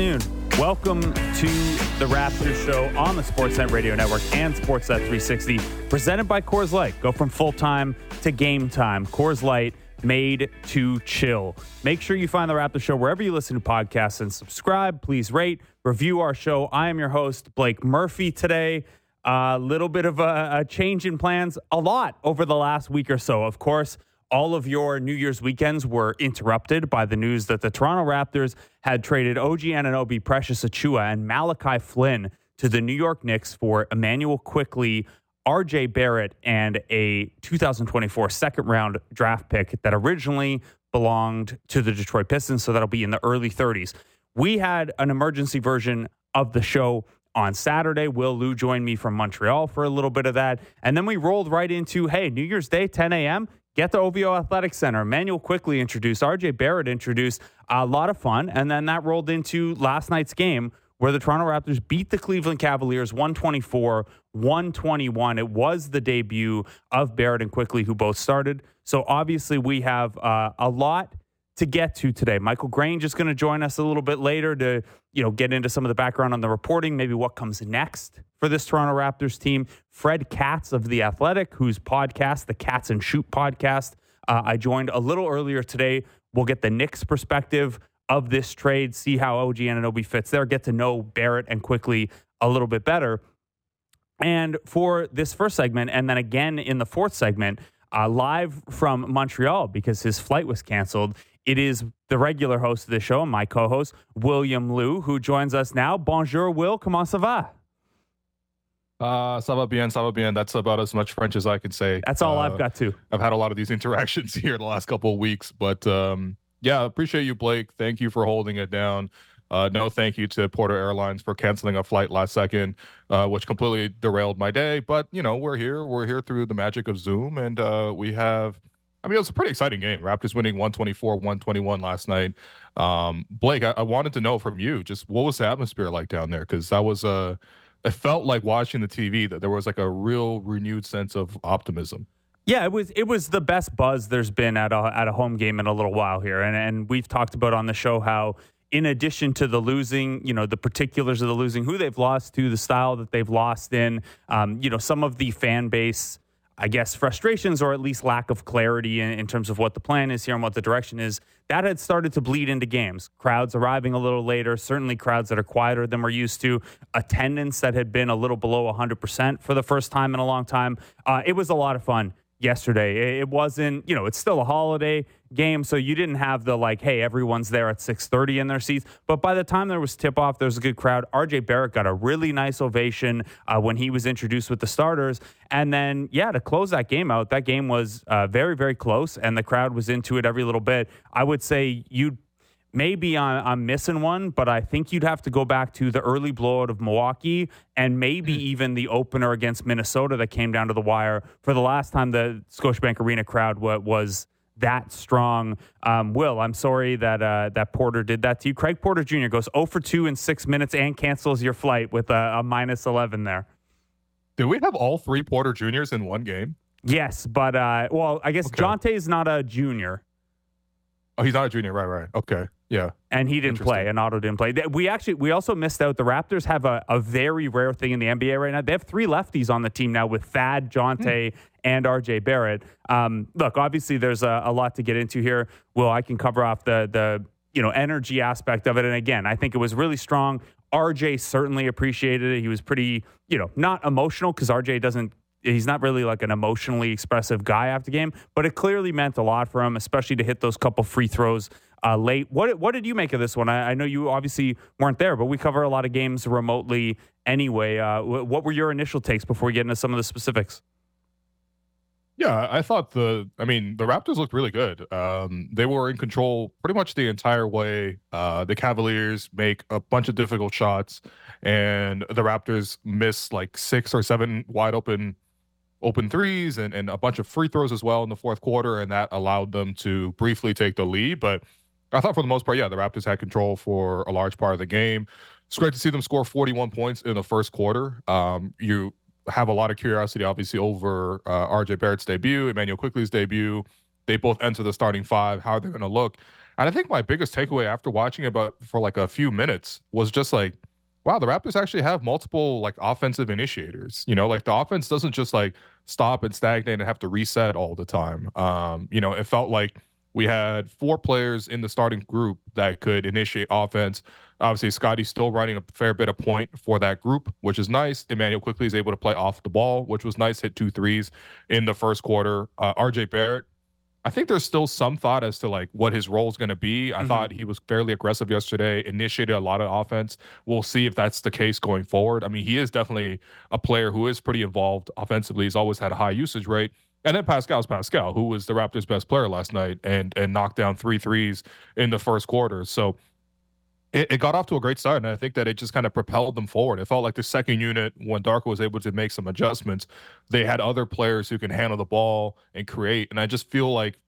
Afternoon. Welcome to the Raptors Show on the Sportsnet Radio Network and Sportsnet 360, presented by Coors Light. Go from full time to game time. Coors Light made to chill. Make sure you find the Raptor Show wherever you listen to podcasts and subscribe. Please rate, review our show. I am your host, Blake Murphy, today. A little bit of a, a change in plans, a lot over the last week or so. Of course, all of your New Year's weekends were interrupted by the news that the Toronto Raptors had traded OG Anunoby, Precious Achiuwa, and Malachi Flynn to the New York Knicks for Immanuel Quickley, RJ Barrett, and a 2024 second round draft pick that originally belonged to the Detroit Pistons. So that'll be in the early 30s. We had an emergency version of the show on Saturday. Will Lou joined me from Montreal for a little bit of that. And then we rolled right into, hey, New Year's Day, 10 a.m. Get to OVO Athletic Center. Manuel Quickley introduced, RJ Barrett introduced. A lot of fun. And then that rolled into last night's game where the Toronto Raptors beat the Cleveland Cavaliers 124 121. It was the debut of Barrett and Quickley, who both started. So obviously, we have uh, a lot to get to today. Michael Grange is going to join us a little bit later to, you know, get into some of the background on the reporting, maybe what comes next for this Toronto Raptors team. Fred Katz of The Athletic, whose podcast, the Cats and Shoot podcast, uh, I joined a little earlier today. We'll get the Knicks perspective of this trade, see how OG Anunoby fits there, get to know Barrett and Quickley a little bit better. And for this first segment, and then again in the fourth segment, uh, live from Montreal because his flight was canceled, it is the regular host of the show, and my co host, William Lou, who joins us now. Bonjour, Will. Comment ça va? Uh, ça va bien, ça va bien. That's about as much French as I can say. That's all uh, I've got too. I've had a lot of these interactions here the last couple of weeks, but um, yeah, appreciate you, Blake. Thank you for holding it down. Uh, no thank you to Porter Airlines for canceling a flight last second, uh, which completely derailed my day. But you know, we're here. We're here through the magic of Zoom, and uh, we have. I mean, it was a pretty exciting game. Raptors winning 124, 121 last night. Um, Blake, I, I wanted to know from you just what was the atmosphere like down there? Because that was a. it felt like watching the TV that there was like a real renewed sense of optimism. Yeah, it was it was the best buzz there's been at a at a home game in a little while here, and and we've talked about on the show how in addition to the losing, you know, the particulars of the losing, who they've lost to, the style that they've lost in, um, you know, some of the fan base, I guess, frustrations or at least lack of clarity in, in, terms of what the plan is here and what the direction is, that had started to bleed into games. Crowds arriving a little later, certainly crowds that are quieter than we're used to, attendance that had been a little below 100% for the first time in a long time. Uh, it was a lot of fun yesterday. It wasn't, you know, it's still a holiday game, so you didn't have the like, hey, everyone's there at 6:30 in their seats. But by the time there was tip off, there was a good crowd. RJ Barrett got a really nice ovation uh, when he was introduced with the starters, and then yeah, to close that game out, that game was uh, very very close, and the crowd was into it every little bit. I would say you'd maybe I'm, I'm, missing one, but I think you'd have to go back to the early blowout of Milwaukee and maybe mm. even the opener against Minnesota that came down to the wire for the last time the Scotiabank Arena crowd was that strong. Um, Will, I'm sorry that uh, that Porter did that to you. Craig Porter Jr. goes 0 for 2 in six minutes and cancels your flight with a, a minus 11 there. Do we have all three Porter Juniors in one game? Yes, but uh, well, I guess okay. Jontay is not a junior. Oh, he's not a junior, right? Right. Okay. Yeah. And he didn't play, and Otto didn't play. We actually, we also missed out. The Raptors have a, a very rare thing in the NBA right now. They have three lefties on the team now with Thad, Jontay, mm. and RJ Barrett. Um, look, obviously, there's a, a, lot to get into here. Well, I can cover off the, the, you know, energy aspect of it. And again, I think it was really strong. RJ certainly appreciated it. He was pretty, you know, not emotional because RJ doesn't he's not really like an emotionally expressive guy after game, but it clearly meant a lot for him, especially to hit those couple free throws uh, late. What what did you make of this one? I, I, know you obviously weren't there, but we cover a lot of games remotely anyway. Uh, what were your initial takes before we get into some of the specifics? Yeah, I thought the, I mean, the Raptors looked really good. Um, they were in control pretty much the entire way. Uh, the Cavaliers make a bunch of difficult shots, and the Raptors miss like six or seven wide open open threes and, and a bunch of free throws as well in the fourth quarter, and that allowed them to briefly take the lead. But I thought for the most part, yeah, the Raptors had control for a large part of the game. It's great to see them score 41 points in the first quarter. Um, you have a lot of curiosity, obviously, over uh, RJ Barrett's debut, Immanuel Quickley's debut. They both enter the starting five. How are they going to look? And I think my biggest takeaway after watching it about for like a few minutes was just like, wow, the Raptors actually have multiple like offensive initiators. You know, like the offense doesn't just like stop and stagnate and have to reset all the time. Um, you know, it felt like we had four players in the starting group that could initiate offense. Obviously, Scottie's still running a fair bit of point for that group, which is nice. Immanuel Quickley is able to play off the ball, which was nice. Hit two threes in the first quarter. Uh, RJ Barrett I think there's still some thought as to like what his role is going to be. I mm-hmm. thought he was fairly aggressive yesterday, initiated a lot of offense. We'll see if that's the case going forward. I mean, he is definitely a player who is pretty involved offensively. He's always had a high usage rate. And then Pascal's Pascal, who was the Raptors' best player last night and and knocked down three threes in the first quarter. So it, it, got off to a great start, and I think that it just kind of propelled them forward. It felt like the second unit, when Darko was able to make some adjustments, they had other players who can handle the ball and create. And I just feel like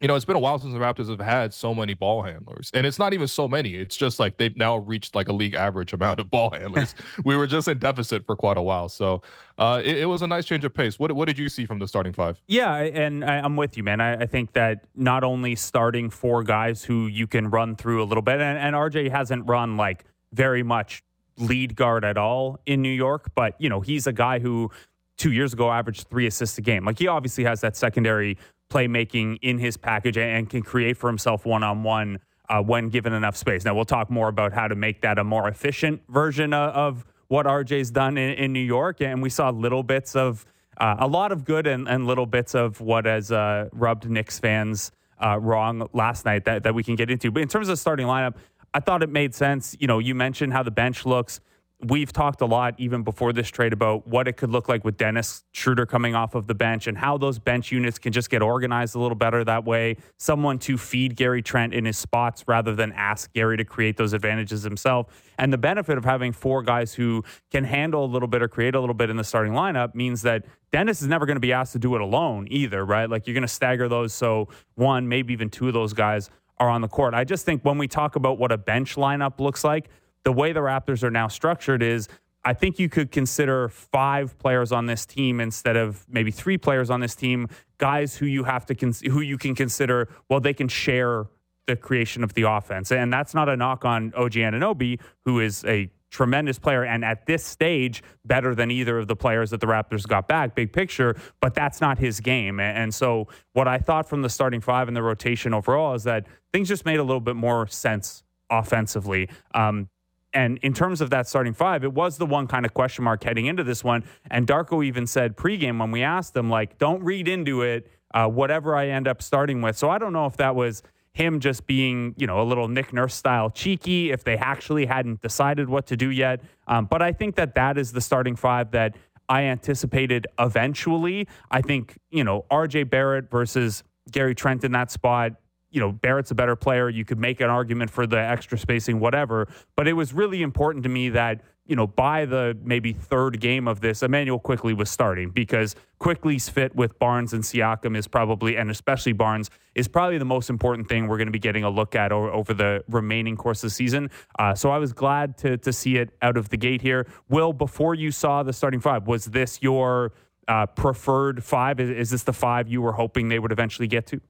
you know, it's been a while since the Raptors have had so many ball handlers. And it's not even so many. It's just like they've now reached like a league average amount of ball handlers. we were just in deficit for quite a while. So uh, it, it, was a nice change of pace. What, what did you see from the starting five? Yeah, and I, am with you, man. I, I, think that not only starting four guys who you can run through a little bit, and, and RJ hasn't run like very much lead guard at all in New York, but, you know, he's a guy who two years ago averaged three assists a game. Like he obviously has that secondary playmaking in his package and can create for himself one on one when given enough space. Now, we'll talk more about how to make that a more efficient version of what RJ's done in, in New York. And we saw little bits of uh, a lot of good and, and, little bits of what has uh, rubbed Knicks fans uh, wrong last night that, that we can get into. But in terms of starting lineup, I thought it made sense. You know, you mentioned how the bench looks we've talked a lot even before this trade about what it could look like with Dennis Schroeder coming off of the bench and how those bench units can just get organized a little better that way. Someone to feed Gary Trent in his spots rather than ask Gary to create those advantages himself. And the benefit of having four guys who can handle a little bit or create a little bit in the starting lineup means that Dennis is never going to be asked to do it alone either, right? Like you're going to stagger those so one, maybe even two of those guys are on the court. I just think when we talk about what a bench lineup looks like, the way the Raptors are now structured is I think you could consider five players on this team instead of maybe three players on this team, guys who you have to who you can consider well they can share the creation of the offense. And that's not a knock on OG Anunoby, who is a tremendous player and at this stage better than either of the players that the Raptors got back big picture but that's not his game and so what I thought from the starting five and the rotation overall is that things just made a little bit more sense offensively um, and in terms of that starting five, it was the one kind of question mark heading into this one. And Darko even said pregame when we asked him, like, don't read into it, uh, whatever I end up starting with. So I don't know if that was him just being, you know, a little Nick Nurse style cheeky, if they actually hadn't decided what to do yet. Um, but I think that that is the starting five that I anticipated eventually. I think, you know, RJ Barrett versus Gary Trent in that spot you know, Barrett's a better player. You could make an argument for the extra spacing, whatever. But it was really important to me that, you know, by the maybe third game of this, Immanuel Quickley was starting because Quickley's fit with Barnes and Siakam is probably, and especially Barnes, is probably the most important thing we're going to be getting a look at over, over the remaining course of the season. Uh, so I was glad to, to see it out of the gate here. Will, before you saw the starting five, was this your uh, preferred five? Is, is this the five you were hoping they would eventually get to?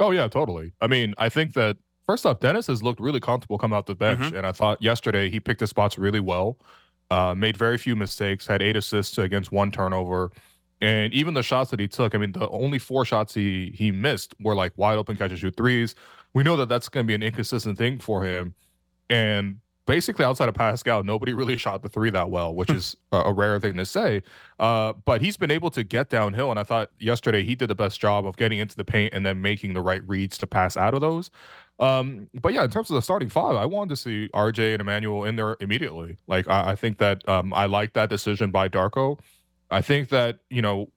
Oh yeah, totally. I mean, I think that first off, Dennis has looked really comfortable coming out the bench, mm-hmm. and I thought yesterday he picked his spots really well. Uh, made very few mistakes, had eight assists against one turnover, and even the shots that he took. I mean, the only four shots he he missed were like wide open catch and shoot threes. We know that that's going to be an inconsistent thing for him, and basically outside of Pascal, nobody really shot the three that well, which is a, a, rare thing to say. Uh, but he's been able to get downhill, and I thought yesterday he did the best job of getting into the paint and then making the right reads to pass out of those. Um, but yeah, in terms of the starting five, I wanted to see RJ and Immanuel in there immediately. Like I, I think that um, I like that decision by Darko. I think that you know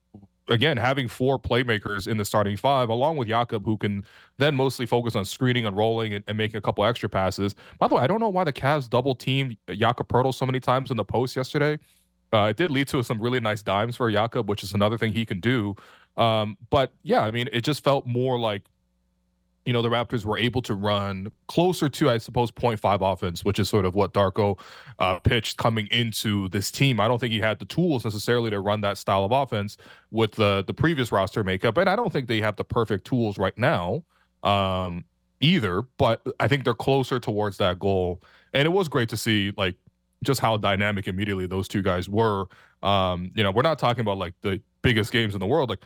again, having four playmakers in the starting five, along with Jakob, who can then mostly focus on screening and rolling and, and making a couple extra passes. By the way, I don't know why the Cavs double teamed Jakob Poeltl so many times in the post yesterday. Uh, it did lead to some really nice dimes for Jakob, which is another thing he can do. Um, but yeah, I mean, it just felt more like you know, the Raptors were able to run closer to, I suppose, 0.5 offense, which is sort of what Darko uh, pitched coming into this team. I don't think he had the tools necessarily to run that style of offense with the the previous roster makeup, and I don't think they have the perfect tools right now. um, either, but I think they're closer towards that goal. And it was great to see like just how dynamic immediately those two guys were. Um, you know, we're not talking about like the biggest games in the world. Like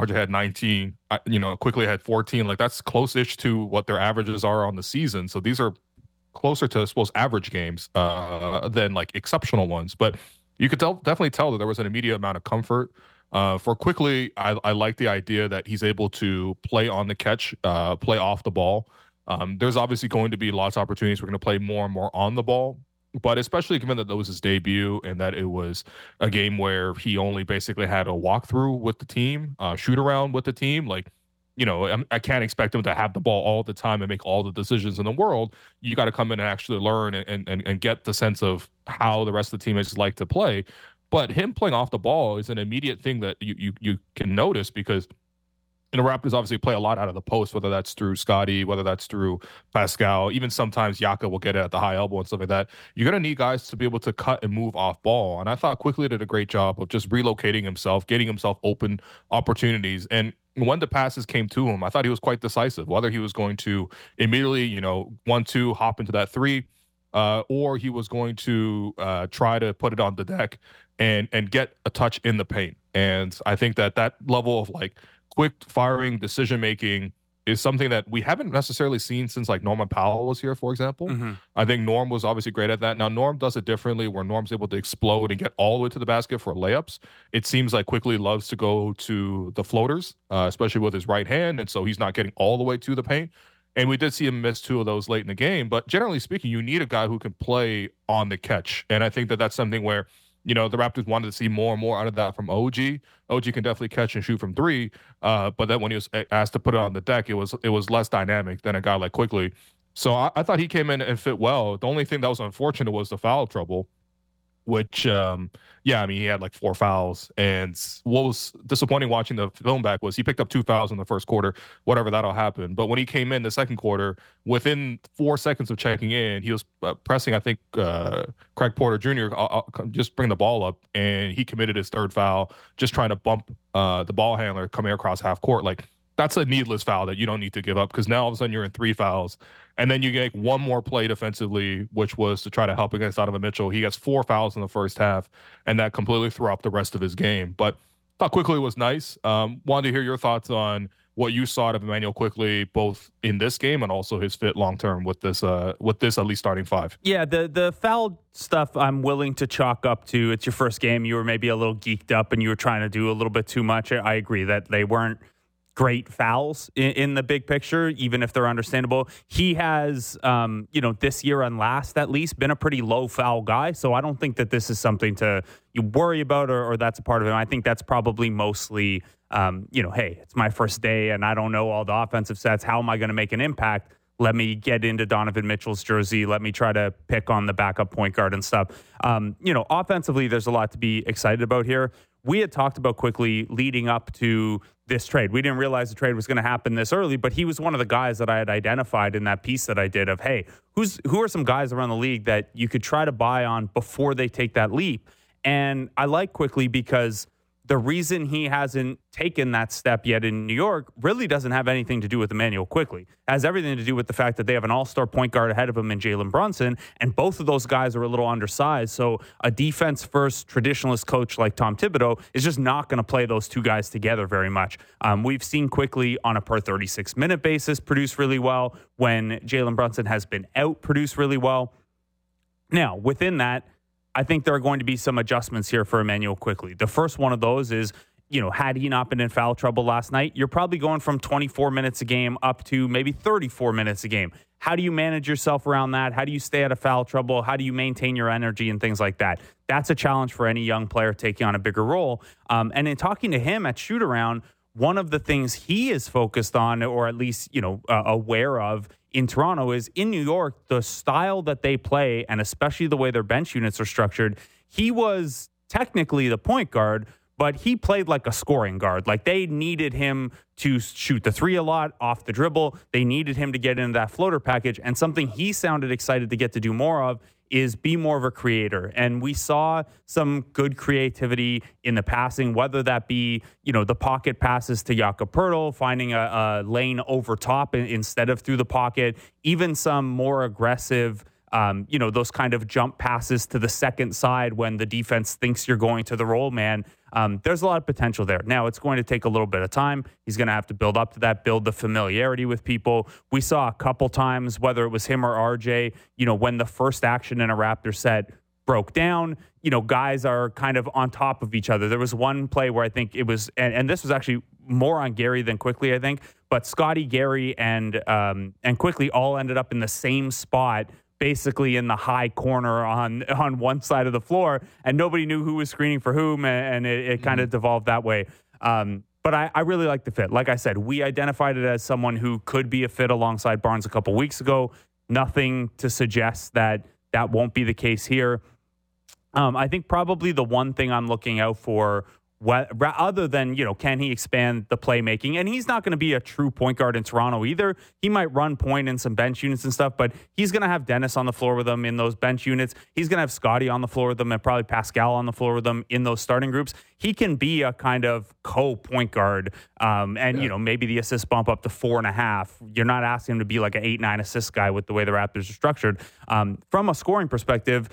RJ had 19, you know, Quickley had 14. Like that's close-ish to what their averages are on the season. So these are closer to I suppose average games uh, than like exceptional ones. But you could tell, definitely tell that there was an immediate amount of comfort. Uh, for Quickley, I, I, like the idea that he's able to play on the catch, uh, play off the ball. Um, there's obviously going to be lots of opportunities. We're going to play more and more on the ball, but especially given that that was his debut and that it was a game where he only basically had a walkthrough with the team, uh, shoot around with the team, like you know, I'm, I can not expect him to have the ball all the time and make all the decisions in the world. You got to come in and actually learn and, and, and get the sense of how the rest of the teammates like to play. But him playing off the ball is an immediate thing that you you, you can notice because you know, Raptors obviously play a lot out of the post, whether that's through Scottie, whether that's through Pascal, even sometimes Yaka will get it at the high elbow and stuff like that. You're going to need guys to be able to cut and move off ball. And I thought Quickley did a great job of just relocating himself, getting himself open opportunities. And when the passes came to him, I thought he was quite decisive, whether he was going to immediately, you know, one, two, hop into that three, uh, or he was going to uh, try to put it on the deck and and get a touch in the paint. And I think that that level of like quick firing decision making is something that we haven't necessarily seen since like Norman Powell was here, for example. Mm-hmm. I think Norm was obviously great at that. Now Norm does it differently, where Norm's able to explode and get all the way to the basket for layups. It seems like Quickley loves to go to the floaters, uh, especially with his right hand, and so he's not getting all the way to the paint. And we did see him miss two of those late in the game. But generally speaking, you need a guy who can play on the catch, and I think that that's something where you know, the Raptors wanted to see more and more out of that from OG. OG can definitely catch and shoot from three, uh, but then when he was asked to put it on the deck, it was it was less dynamic than a guy like Quickley. So I, I thought he came in and fit well. The only thing that was unfortunate was the foul trouble which um yeah i mean he had like four fouls. And what was disappointing watching the film back was he picked up two fouls in the first quarter whatever that'll happen. But when he came in the second quarter within four seconds of checking in he was uh, pressing i think uh craig porter jr I'll, I'll just bring the ball up and he committed his third foul just trying to bump uh the ball handler coming across half court. Like that's a needless foul that you don't need to give up because now all of a sudden you're in three fouls. And then you get one more play defensively, which was to try to help against Donovan Mitchell. He gets four fouls in the first half, and that completely threw up the rest of his game. But thought Quickley was nice. Um, wanted to hear your thoughts on what you saw of Immanuel Quickley, both in this game and also his fit long term with this uh, with this at least starting five. Yeah, the the foul stuff I'm willing to chalk up to it's your first game. You were maybe a little geeked up and you were trying to do a little bit too much. I agree that they weren't great fouls in, in, the big picture, even if they're understandable. He has, um, you know, this year and last at least been a pretty low foul guy. So I don't think that this is something to you worry about or, or that's a part of him. I think that's probably mostly, um, you know, hey, it's my first day and I don't know all the offensive sets. How am I going to make an impact? Let me get into Donovan Mitchell's jersey. Let me try to pick on the backup point guard and stuff. Um, you know, offensively, there's a lot to be excited about here we had talked about Quickley leading up to this trade. We didn't realize the trade was going to happen this early, but he was one of the guys that I had identified in that piece that I did of, hey, who's who are some guys around the league that you could try to buy on before they take that leap? And I like Quickley because – the reason he hasn't taken that step yet in New York really doesn't have anything to do with Immanuel Quickley. It has everything to do with the fact that they have an all-star point guard ahead of him in Jalen Brunson, and both of those guys are a little undersized. So a defense-first traditionalist coach like Tom Thibodeau is just not going to play those two guys together very much. Um, we've seen Quickley on a per 36-minute basis produce really well when Jalen Brunson has been out produce really well. Now, within that, I think there are going to be some adjustments here for Immanuel Quickley. The first one of those is, you know, had he not been in foul trouble last night, you're probably going from 24 minutes a game up to maybe 34 minutes a game. How do you manage yourself around that? How do you stay out of foul trouble? How do you maintain your energy and things like that? That's a challenge for any young player taking on a bigger role. Um, and in talking to him at shoot around, one of the things he is focused on, or at least you know uh, aware of, in Toronto is in New York, the style that they play, and especially the way their bench units are structured, he was technically the point guard, but he played like a scoring guard. Like they needed him to shoot the three a lot off the dribble. They needed him to get into that floater package. And something he sounded excited to get to do more of is be more of a creator. And we saw some good creativity in the passing, whether that be, you know, the pocket passes to Jakob Poeltl, finding a, a lane over top instead of through the pocket, even some more aggressive um, you know, those kind of jump passes to the second side when the defense thinks you're going to the roll man. Um, there's a lot of potential there. Now, it's going to take a little bit of time. He's going to have to build up to that, build the familiarity with people. We saw a couple times, whether it was him or RJ, you know, when the first action in a Raptor set broke down, you know, guys are kind of on top of each other. There was one play where I think it was, and, and this was actually more on Gary than Quickley, I think, but Scottie, Gary, and um, and Quickley all ended up in the same spot basically in the high corner on on one side of the floor, and nobody knew who was screening for whom, and it, it kind of mm-hmm. devolved that way. Um, but I, I, really like the fit. Like I said, we identified it as someone who could be a fit alongside Barnes a couple weeks ago. Nothing to suggest that that won't be the case here. Um, I think probably the one thing I'm looking out for other than you know can he expand the playmaking? And he's not going to be a true point guard in toronto either. He might run point in some bench units and stuff but he's going to have dennis on the floor with him in those bench units. He's going to have Scottie on the floor with them and probably pascal on the floor with them in those starting groups. He can be a kind of co-point guard um, and yeah. you know maybe the assist bump up to four and a half. You're not asking him to be like an eight nine assist guy with the way the raptors are structured. Um, from a scoring perspective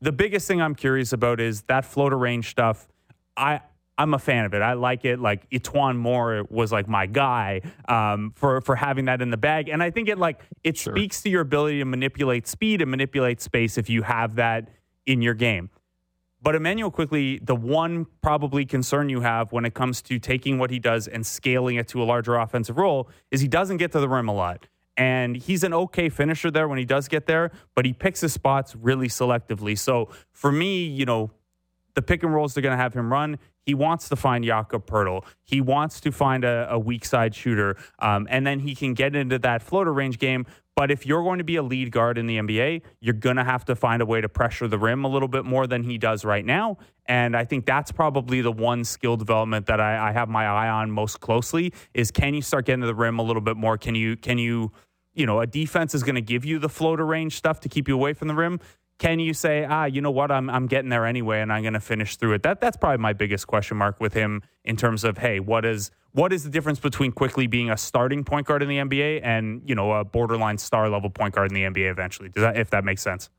the biggest thing i'm curious about is that floater range stuff. I, I'm a fan of it. I like it. Like E'Twaun Moore was like my guy um, for for having that in the bag, and I think it like it sure. speaks to your ability to manipulate speed and manipulate space if you have that in your game. But Immanuel Quickley, the one probably concern you have when it comes to taking what he does and scaling it to a larger offensive role is he doesn't get to the rim a lot. And he's an okay finisher there when he does get there, but he picks his spots really selectively. So for me, you know, the pick and rolls they're going to have him run. He wants to find Jakob Poeltl. He wants to find a, a weak side shooter, um, and then he can get into that floater range game. But if you're going to be a lead guard in the NBA, you're going to have to find a way to pressure the rim a little bit more than he does right now. And I think that's probably the one skill development that I, I have my eye on most closely is can you start getting to the rim a little bit more? Can you can you you know, a defense is going to give you the floater range stuff to keep you away from the rim can you say, ah, you know what, I'm I'm getting there anyway, and I'm going to finish through it? That that's probably my biggest question mark with him in terms of, hey, what is what is the difference between Quickley being a starting point guard in the NBA and you know a borderline star level point guard in the NBA eventually? Does that if that makes sense?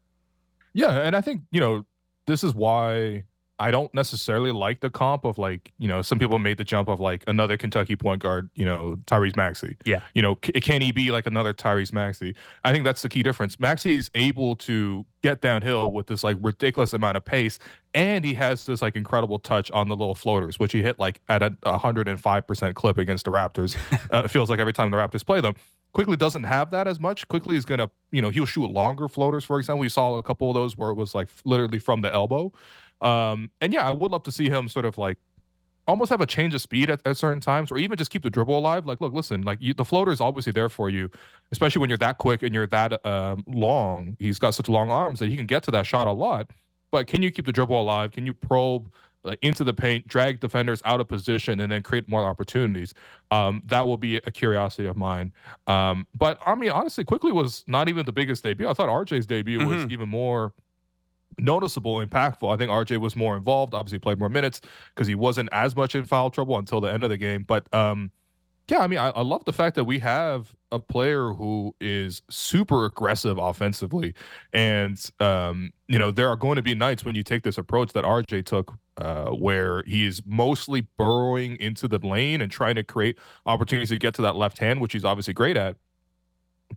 Yeah, and I think you know this is why I don't necessarily like the comp of like, you know, some people made the jump of like another Kentucky point guard, you know, Tyrese Maxey. Yeah. You know, c- can he be like another Tyrese Maxey? I think that's the key difference. Maxey is able to get downhill with this like ridiculous amount of pace, and he has this like incredible touch on the little floaters, which he hit like at a 105% clip against the Raptors. uh, it feels like every time the Raptors play them. Quickley doesn't have that as much. Quickley is gonna, you know, he'll shoot longer floaters. For example, we saw a couple of those where it was like literally from the elbow. Um, and yeah, I would love to see him sort of like almost have a change of speed at, at certain times, or even just keep the dribble alive. Like, look, listen, like you, the floater is obviously there for you, especially when you're that quick and you're that um, long. He's got such long arms that he can get to that shot a lot. But can you keep the dribble alive? Can you probe like, into the paint, drag defenders out of position, and then create more opportunities? Um, that will be a curiosity of mine. Um, but I mean, honestly, Quickley was not even the biggest debut. I thought RJ's debut mm-hmm. was even more noticeable, impactful. I think RJ was more involved. Obviously, played more minutes because he wasn't as much in foul trouble until the end of the game. But um, yeah, I mean, I, I, love the fact that we have a player who is super aggressive offensively, and um, you know, there are going to be nights when you take this approach that RJ took. Uh, where he's mostly burrowing into the lane and trying to create opportunities to get to that left hand, which he's obviously great at.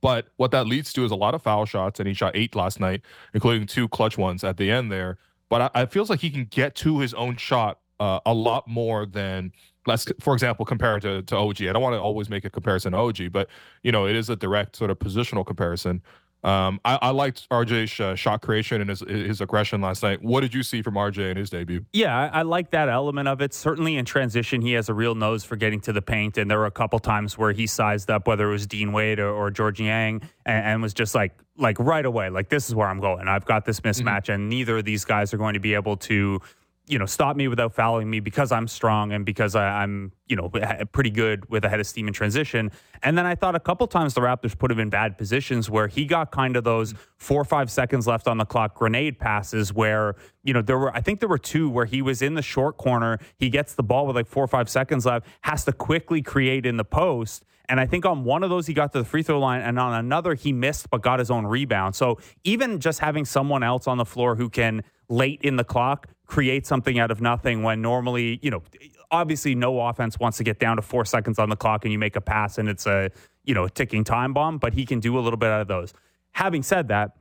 But what that leads to is a lot of foul shots, and he shot eight last night, including two clutch ones at the end there. But I, I feels like he can get to his own shot uh, a lot more than let's for example compare it to, to og i don't want to always make a comparison to og but you know it is a direct sort of positional comparison um, I, I, liked RJ's uh, shot creation and his, his aggression last night. What did you see from RJ in his debut? Yeah, I, I, like that element of it. Certainly in transition, he has a real nose for getting to the paint. And there were a couple times where he sized up, whether it was Dean Wade or, or Georges Niang, and, and, was just like, like right away, like this is where I'm going. I've got this mismatch, mm-hmm. and neither of these guys are going to be able to you know, stop me without fouling me because I'm strong and because I, am you know, pretty good with a head of steam in transition. And then I thought a couple times the Raptors put him in bad positions where he got kind of those four or five seconds left on the clock grenade passes where, you know, there were, I think there were two where he was in the short corner. He gets the ball with like four or five seconds left, has to quickly create in the post. And I think on one of those, he got to the free throw line, and on another, he missed but got his own rebound. So even just having someone else on the floor who can late in the clock create something out of nothing when normally, you know, obviously no offense wants to get down to four seconds on the clock and you make a pass and it's a, you know, a ticking time bomb, but he can do a little bit out of those. Having said that,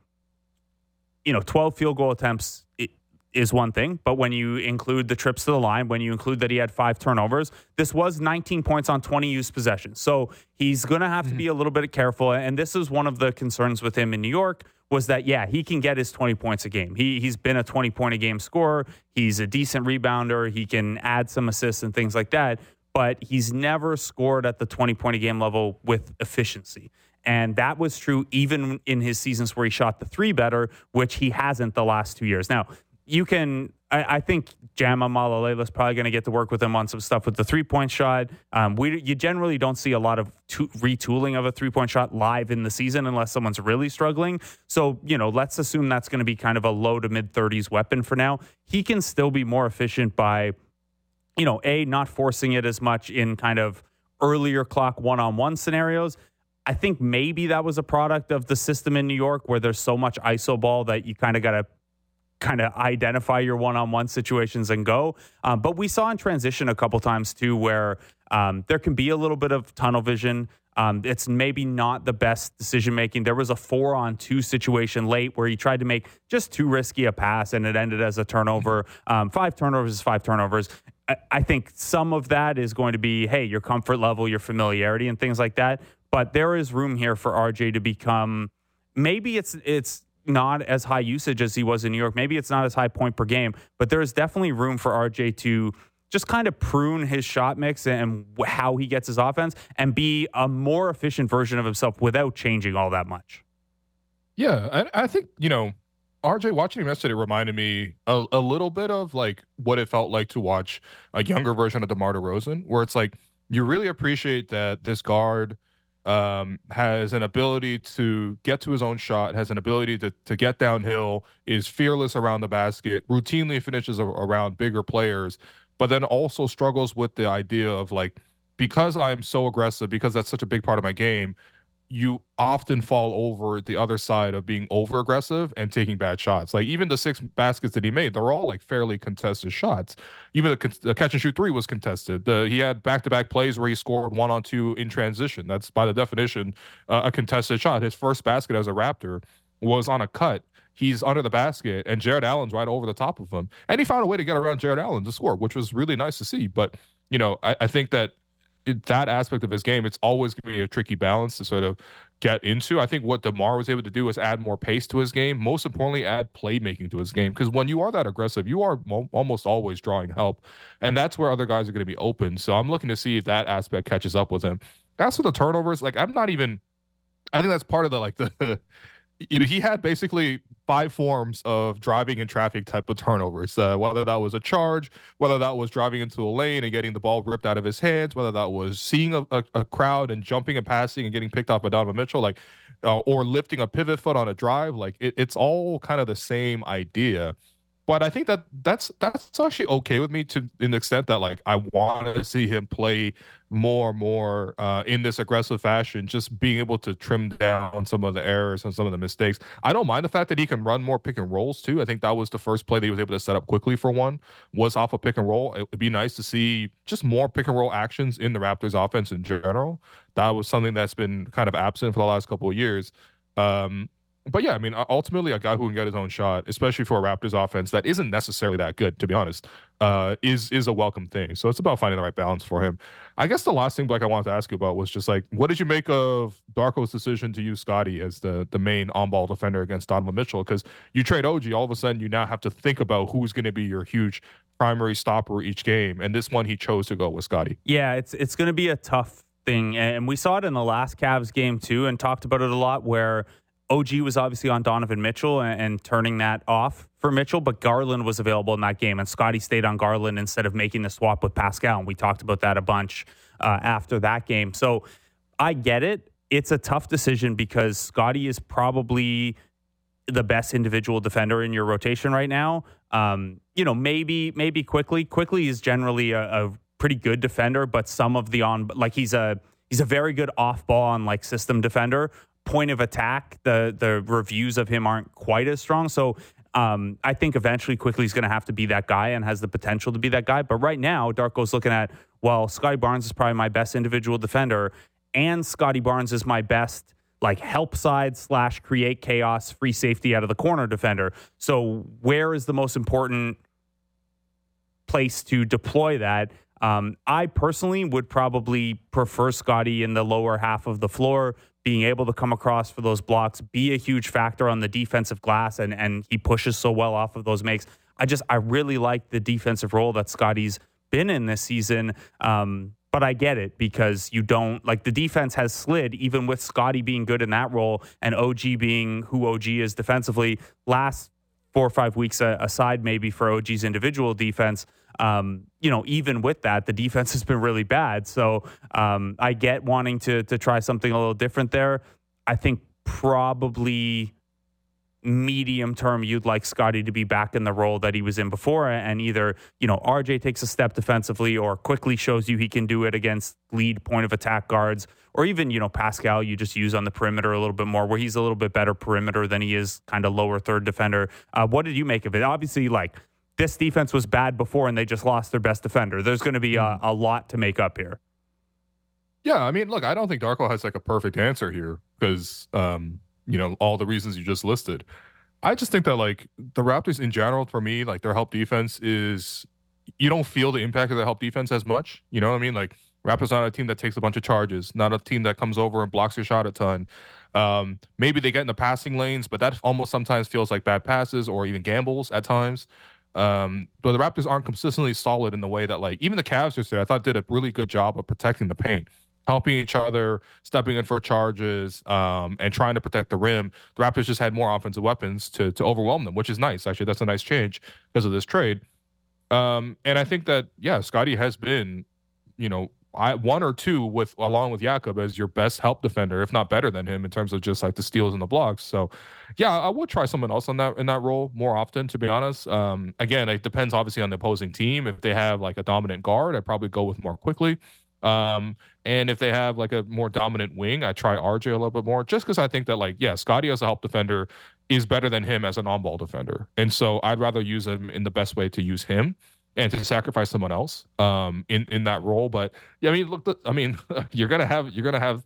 you know, 12 field goal attempts is one thing, but when you include the trips to the line, when you include that he had five turnovers, this was 19 points on 20 used possessions. So he's going to have mm-hmm. to be a little bit careful. And this is one of the concerns with him in New York was that yeah he can get his 20 points a game. He he's been a 20 point a game scorer. He's a decent rebounder. He can add some assists and things like that. But he's never scored at the 20 point a game level with efficiency. And that was true even in his seasons where he shot the three better, which he hasn't the last two years. Now, you can. I, I think Jama is probably going to get to work with him on some stuff with the three point shot. Um, we you generally don't see a lot of to, retooling of a three point shot live in the season unless someone's really struggling. So you know, let's assume that's going to be kind of a low to mid thirties weapon for now. He can still be more efficient by, you know, a not forcing it as much in kind of earlier clock one on one scenarios. I think maybe that was a product of the system in New York where there's so much ISO ball that you kind of got to kind of identify your one-on-one situations and go. Um, but we saw in transition a couple times too where um, there can be a little bit of tunnel vision. Um, it's maybe not the best decision making. There was a four on two situation late where he tried to make just too risky a pass and it ended as a turnover. Um, five turnovers is five turnovers. I, I think some of that is going to be, hey, your comfort level, your familiarity, and things like that. But there is room here for RJ to become. Maybe it's it's not as high usage as he was in New York. Maybe it's not as high point per game, but there is definitely room for RJ to just kind of prune his shot mix and how he gets his offense and be a more efficient version of himself without changing all that much. Yeah, I, I think, you know, RJ watching him yesterday reminded me a, a, little bit of like what it felt like to watch a younger version of DeMar DeRozan, where it's like you really appreciate that this guard – um, has an ability to get to his own shot, has an ability to, to get downhill, is fearless around the basket, routinely finishes around bigger players, but then also struggles with the idea of like, because I'm so aggressive, because that's such a big part of my game, you often fall over the other side of being over aggressive and taking bad shots. Like even the six baskets that he made, they're all like fairly contested shots. Even the, the catch and shoot three was contested. The, he had back to back plays where he scored one on two in transition. That's by the definition uh, a contested shot. His first basket as a Raptor was on a cut. He's under the basket and Jarrett Allen's right over the top of him. And he found a way to get around Jarrett Allen to score, which was really nice to see. But, you know, I, I think that that aspect of his game, it's always going to be a tricky balance to sort of get into. I think what DeMar was able to do is add more pace to his game. Most importantly, add playmaking to his game. Because when you are that aggressive, you are mo- almost always drawing help, and that's where other guys are going to be open. So I'm looking to see if that aspect catches up with him. As for the turnovers, like I'm not even. I think that's part of the like the you know, he had basically five forms of driving in traffic type of turnovers. Uh, whether that was a charge, whether that was driving into a lane and getting the ball ripped out of his hands, whether that was seeing a, a, a crowd and jumping and passing and getting picked off by Donovan Mitchell, like, uh, or lifting a pivot foot on a drive. Like, it, it's all kind of the same idea but I think that that's that's actually okay with me to the extent that like I want to see him play more and more uh, in this aggressive fashion, just being able to trim down some of the errors and some of the mistakes. I don't mind the fact that he can run more pick and rolls too. I think that was the first play that he was able to set up Quickley for one was off a of pick and roll. It would be nice to see just more pick and roll actions in the Raptors offense in general. That was something that's been kind of absent for the last couple of years. Um, but yeah, I mean, ultimately, a guy who can get his own shot, especially for a Raptors offense that isn't necessarily that good, to be honest, uh, is is a welcome thing. So it's about finding the right balance for him. I guess the last thing, Blake, I wanted to ask you about was just like, what did you make of Darko's decision to use Scottie as the the main on ball defender against Donovan Mitchell? Because you trade OG, all of a sudden you now have to think about who's going to be your huge primary stopper each game, and this one he chose to go with Scottie. Yeah, it's it's going to be a tough thing, and we saw it in the last Cavs game too, and talked about it a lot where OG was obviously on Donovan Mitchell and, and, turning that off for Mitchell, but Garland was available in that game, and Scottie stayed on Garland instead of making the swap with Pascal. And we talked about that a bunch uh, after that game. So I get it. It's a tough decision because Scottie is probably the best individual defender in your rotation right now. Um, you know, maybe maybe Quickley. Quickley is generally a, a pretty good defender, but some of the on like he's a he's a very good off ball on like system defender. Point of attack, the the reviews of him aren't quite as strong. So um, I think eventually Quickley he's going to have to be that guy and has the potential to be that guy. But right now, Darko's looking at well, Scottie Barnes is probably my best individual defender, and Scottie Barnes is my best like help side slash create chaos free safety out of the corner defender. So where is the most important place to deploy that? Um, I personally would probably prefer Scottie in the lower half of the floor, being able to come across for those blocks, be a huge factor on the defensive glass, and and he pushes so well off of those makes. I just I really like the defensive role that Scottie's been in this season. Um, but I get it because you don't like the defense has slid even with Scottie being good in that role and OG being who OG is defensively. Last four or five weeks aside, maybe for OG's individual defense, um, you know, even with that, the defense has been really bad. So um, I get wanting to to try something a little different there. I think probably medium term you'd like Scottie to be back in the role that he was in before and either, you know, RJ takes a step defensively or Quickley shows you he can do it against lead point of attack guards or even, you know, Pascal you just use on the perimeter a little bit more where he's a little bit better perimeter than he is kind of lower third defender. Uh, what did you make of it? Obviously like this defense was bad before and they just lost their best defender. There's going to be a, mm-hmm. a lot to make up here. Yeah, I mean, look, I don't think Darko has like a perfect answer here because um, you know, all the reasons you just listed. I just think that like the Raptors in general, for me, like their help defense is you don't feel the impact of the help defense as much. You know what I mean? Like Raptors not a team that takes a bunch of charges, not a team that comes over and blocks your shot a ton. Um, maybe they get in the passing lanes, but that almost sometimes feels like bad passes or even gambles at times. Um, but the Raptors aren't consistently solid in the way that like even the Cavs yesterday I thought did a really good job of protecting the paint helping each other, stepping in for charges, um, and trying to protect the rim. The Raptors just had more offensive weapons to to overwhelm them, which is nice. Actually, that's a nice change because of this trade. Um, and I think that yeah, Scottie has been, you know, I, one or two with along with Jakob as your best help defender, if not better than him in terms of just like the steals and the blocks. So, yeah, I would try someone else on that in that role more often. To be honest, um, again, it depends obviously on the opposing team. If they have like a dominant guard, I'd probably go with more Quickley. Um, and if they have like a more dominant wing, I try RJ a little bit more just because I think that, like, yeah, Scottie as a help defender is better than him as an on ball defender. And so I'd rather use him in the best way to use him and to sacrifice someone else um, in, in that role. But yeah, I mean, look, I mean, you're going to have, you're to have,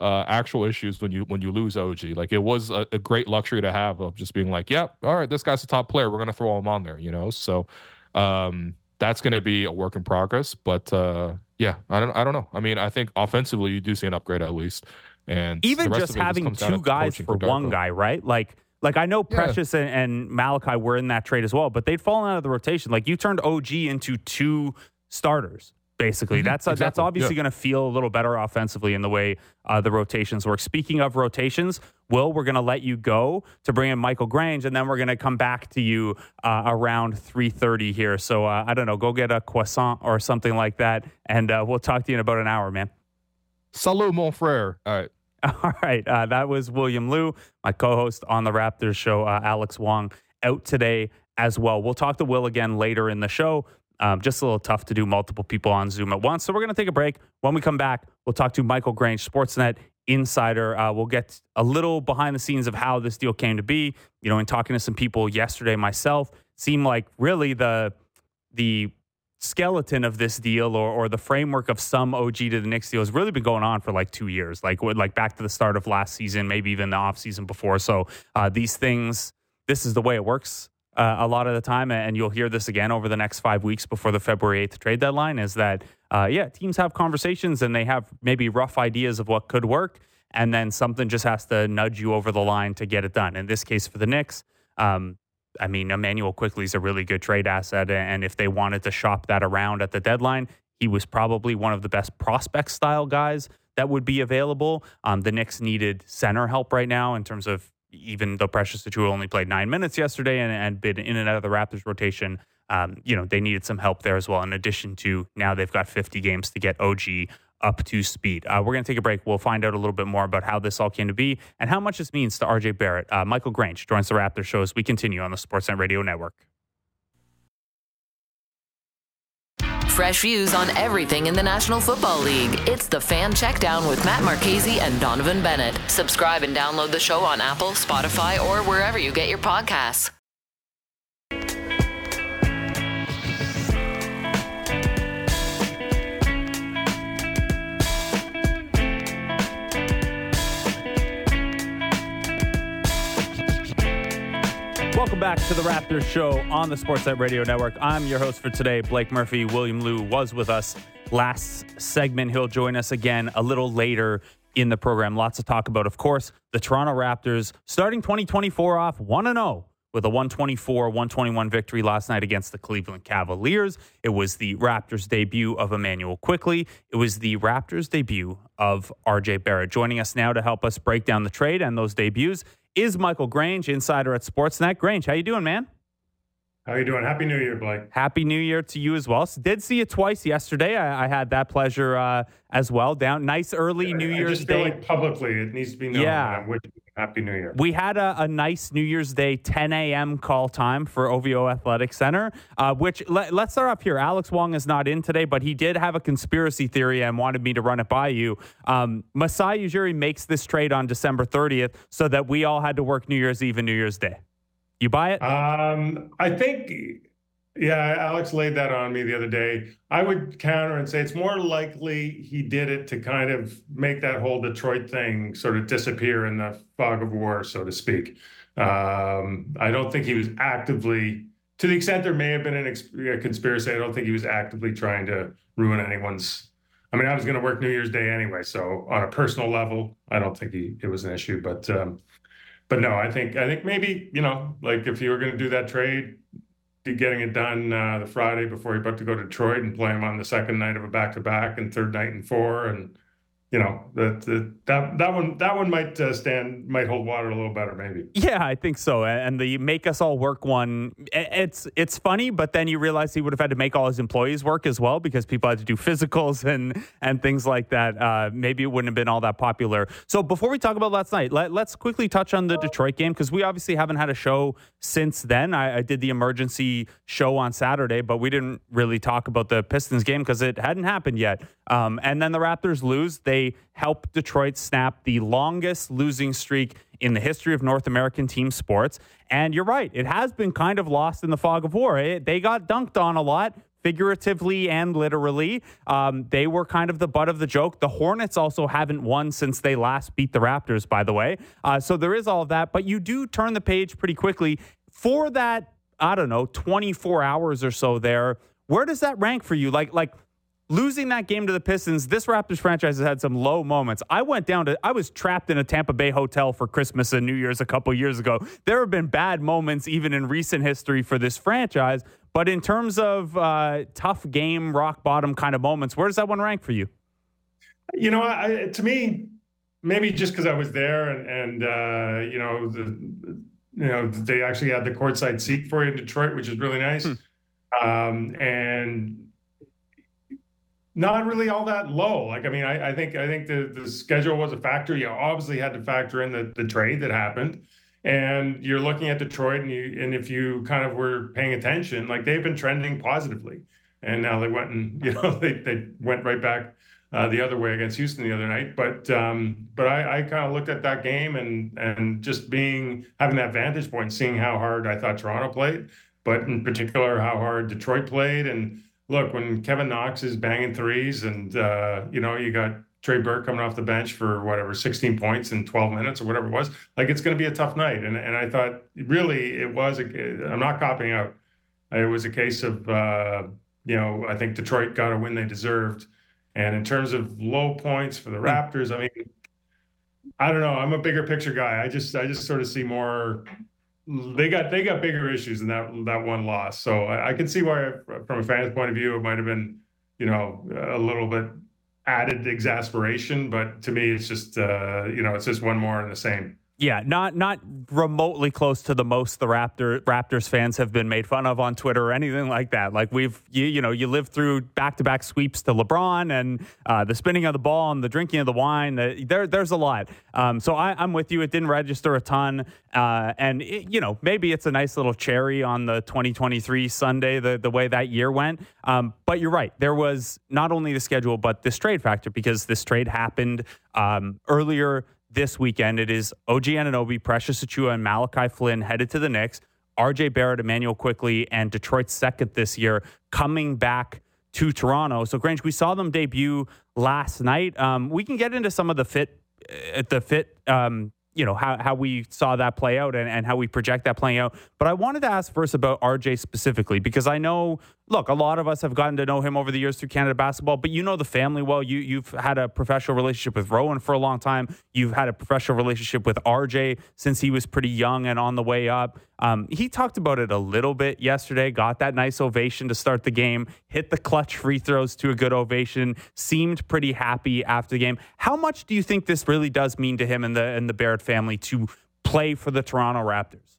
uh, actual issues when you when you lose OG. Like it was a, a, great luxury to have of just being like, yeah, all right, this guy's a top player. We're gonna throw him on there, you know. So um, that's gonna be a work in progress. But uh, yeah, I don't I don't know. I mean, I think offensively you do see an upgrade at least. And even just having just two guys for one guy, right? Like like I know Precious yeah. and, and Malachi were in that trade as well, but they'd fallen out of the rotation. Like you turned OG into two starters basically. Mm-hmm. That's uh, exactly. that's obviously yeah. going to feel a little better offensively in the way uh, the rotations work. Speaking of rotations, Will, we're going to let you go to bring in Michael Grange, and then we're going to come back to you uh, around three thirty here. So uh, I don't know, go get a croissant or something like that, and uh, we'll talk to you in about an hour, man. Salut, mon frere. All right. All right. Uh, that was William Lou, my co-host on the Raptors show. Alex Wong out today as well. We'll talk to Will again later in the show. Um, just a little tough to do multiple people on Zoom at once. So we're going to take a break. When we come back, we'll talk to Michael Grange, Sportsnet insider. Uh, we'll get a little behind the scenes of how this deal came to be. You know, in talking to some people yesterday myself, seemed like really the the skeleton of this deal or, or the framework of some OG to the Knicks deal has really been going on for like two years, like like back to the start of last season, maybe even the off season before. So uh, these things, this is the way it works uh, a lot of the time, and you'll hear this again over the next five weeks before the February 8th trade deadline, is that, uh, yeah, teams have conversations and they have maybe rough ideas of what could work, and then something just has to nudge you over the line to get it done. In this case, for the Knicks, um, I mean, Immanuel Quickley is a really good trade asset, and if they wanted to shop that around at the deadline, he was probably one of the best prospect style guys that would be available. Um, the Knicks needed center help right now in terms of even though Precious Achiuwa only played nine minutes yesterday and, and been in and out of the Raptors rotation, um, you know, they needed some help there as well. In addition to now they've got 50 games to get OG up to speed. Uh, we're going to take a break. We'll find out a little bit more about how this all came to be and how much this means to RJ Barrett. Uh, Michael Grange joins the Raptor show as we continue on the Sportsnet Radio Network. Fresh views on everything in the National Football League. It's the Fan Checkdown with Matt Marchese and Donovan Bennett. Subscribe and download the show on Apple, Spotify, or wherever you get your podcasts. Welcome back to the Raptors show on the Sportsnet Radio Network. I'm your host for today, Blake Murphy. William Lou was with us last segment. He'll join us again a little later in the program. Lots to talk about. Of course, the Toronto Raptors starting 2024 off 1 0 with a 124 121 victory last night against the Cleveland Cavaliers. It was the Raptors' debut of Immanuel Quickley. It was the Raptors' debut of RJ Barrett. Joining us now to help us break down the trade and those debuts is Michael Grange, insider at Sportsnet. Grange, how you doing, man? How you doing? Happy New Year, Blake. Happy New Year to you as well. So did see you twice yesterday. I, I had that pleasure uh, as well. Down nice early yeah, New I Year's just Day. Like publicly, it needs to be known. Yeah. I'm wishing you Happy New Year. We had a, a, nice New Year's Day 10 a.m. call time for OVO Athletic Center, uh, which let, us start off here. Alex Wong is not in today, but he did have a conspiracy theory and wanted me to run it by you. Um, Masai Ujiri makes this trade on December 30th so that we all had to work New Year's Eve and New Year's Day. You buy it? Um, I think yeah, Alex laid that on me the other day. I would counter and say it's more likely he did it to kind of make that whole Detroit thing sort of disappear in the fog of war, so to speak. Um, I don't think he was actively, to the extent there may have been an ex- a conspiracy, I don't think he was actively trying to ruin anyone's. I mean, I was going to work New Year's Day anyway, so on a personal level, I don't think he, it was an issue. But, um, but no, I think I think maybe you know, like if you were going to do that trade, getting it done uh, the Friday before you're about to go to Detroit and play him on the second night of a back to back and third night and four and you know that that that one that one might uh, stand might hold water a little better maybe. Yeah i think so and the make us all work one it's it's funny but then you realize he would have had to make all his employees work as well because people had to do physicals and and things like that uh, maybe it wouldn't have been all that popular. So before we talk about last night let, us quickly touch on the detroit game because we obviously haven't had a show since then. I, I did the emergency show on saturday but we didn't really talk about the pistons game because it hadn't happened yet. Um, and then the raptors lose. They they help Detroit snap the longest losing streak in the history of North American team sports. And you're right, it has been kind of lost in the fog of war. It, they got dunked on a lot. Figuratively and literally, um, they were kind of the butt of the joke. The Hornets also haven't won since they last beat the Raptors, by the way. Uh, so there is all of that, but you do turn the page pretty quickly for that. I don't know, 24 hours or so there. Where does that rank for you? Like, like losing that game to the Pistons, this Raptors franchise has had some low moments. I went down to, I was trapped in a Tampa Bay hotel for Christmas and New Year's a couple years ago. There have been bad moments even in recent history for this franchise. But in terms of uh, tough game, rock bottom kind of moments, where does that one rank for you? You know, I, to me, maybe just because I was there and, and uh, you know, the, you know, they actually had the courtside seat for you in Detroit, which is really nice. Hmm. Um, and not really all that low. Like, I mean, I, I, think I think the, the schedule was a factor. You obviously had to factor in the, the trade that happened. And you're looking at Detroit, and you and if you kind of were paying attention, like they've been trending positively. And now they went and you know they, they went right back uh, the other way against Houston the other night. But um, but I, I kind of looked at that game and and just being having that vantage point, seeing how hard I thought Toronto played, but in particular how hard Detroit played, and look, when Kevin Knox is banging threes and, uh, you know, you got Trey Burke coming off the bench for whatever, 16 points in 12 minutes or whatever it was, like it's going to be a tough night. And, and I thought really it was, a, I'm not copying out. It was a case of, uh, you know, I think Detroit got a win they deserved. And in terms of low points for the hmm. Raptors, I mean, I don't know. I'm a bigger picture guy. I just, I just sort of see more they got they got bigger issues than that that one loss. So I, I can see why, from a fan's point of view, it might have been you know a little bit added exasperation. But to me, it's just uh, you know it's just one more in the same Yeah, not not remotely close to the most the Raptor Raptors fans have been made fun of on Twitter or anything like that. Like we've you, you know you live through back to back sweeps to LeBron and uh, the spinning of the ball and the drinking of the wine. The, there there's a lot. Um, so I, am with you. It didn't register a ton, uh, and it, you know maybe it's a nice little cherry on the 2023 Sunday the the way that year went. Um, but you're right. There was not only the schedule but this trade factor because this trade happened um, earlier this weekend. It is OG Anunoby, Precious Achiuwa, and Malachi Flynn headed to the Knicks. RJ Barrett, Immanuel Quickley, and Detroit's second this year coming back to Toronto. So, Grange, we saw them debut last night. Um, we can get into some of the fit, uh, the fit um, you know how, how we saw that play out and, and how we project that playing out. But i wanted to ask first about rj specifically because i know look a lot of us have gotten to know him over the years through canada basketball but you know the family well. You, you've had a professional relationship with rowan for a long time. You've had a professional relationship with rj since he was pretty young and on the way up. Um, he talked about it a little bit yesterday got that nice ovation to start the game hit the clutch free throws to a good ovation seemed pretty happy after the game. How much do you think this really does mean to him and the and the barrett family to play for the Toronto Raptors?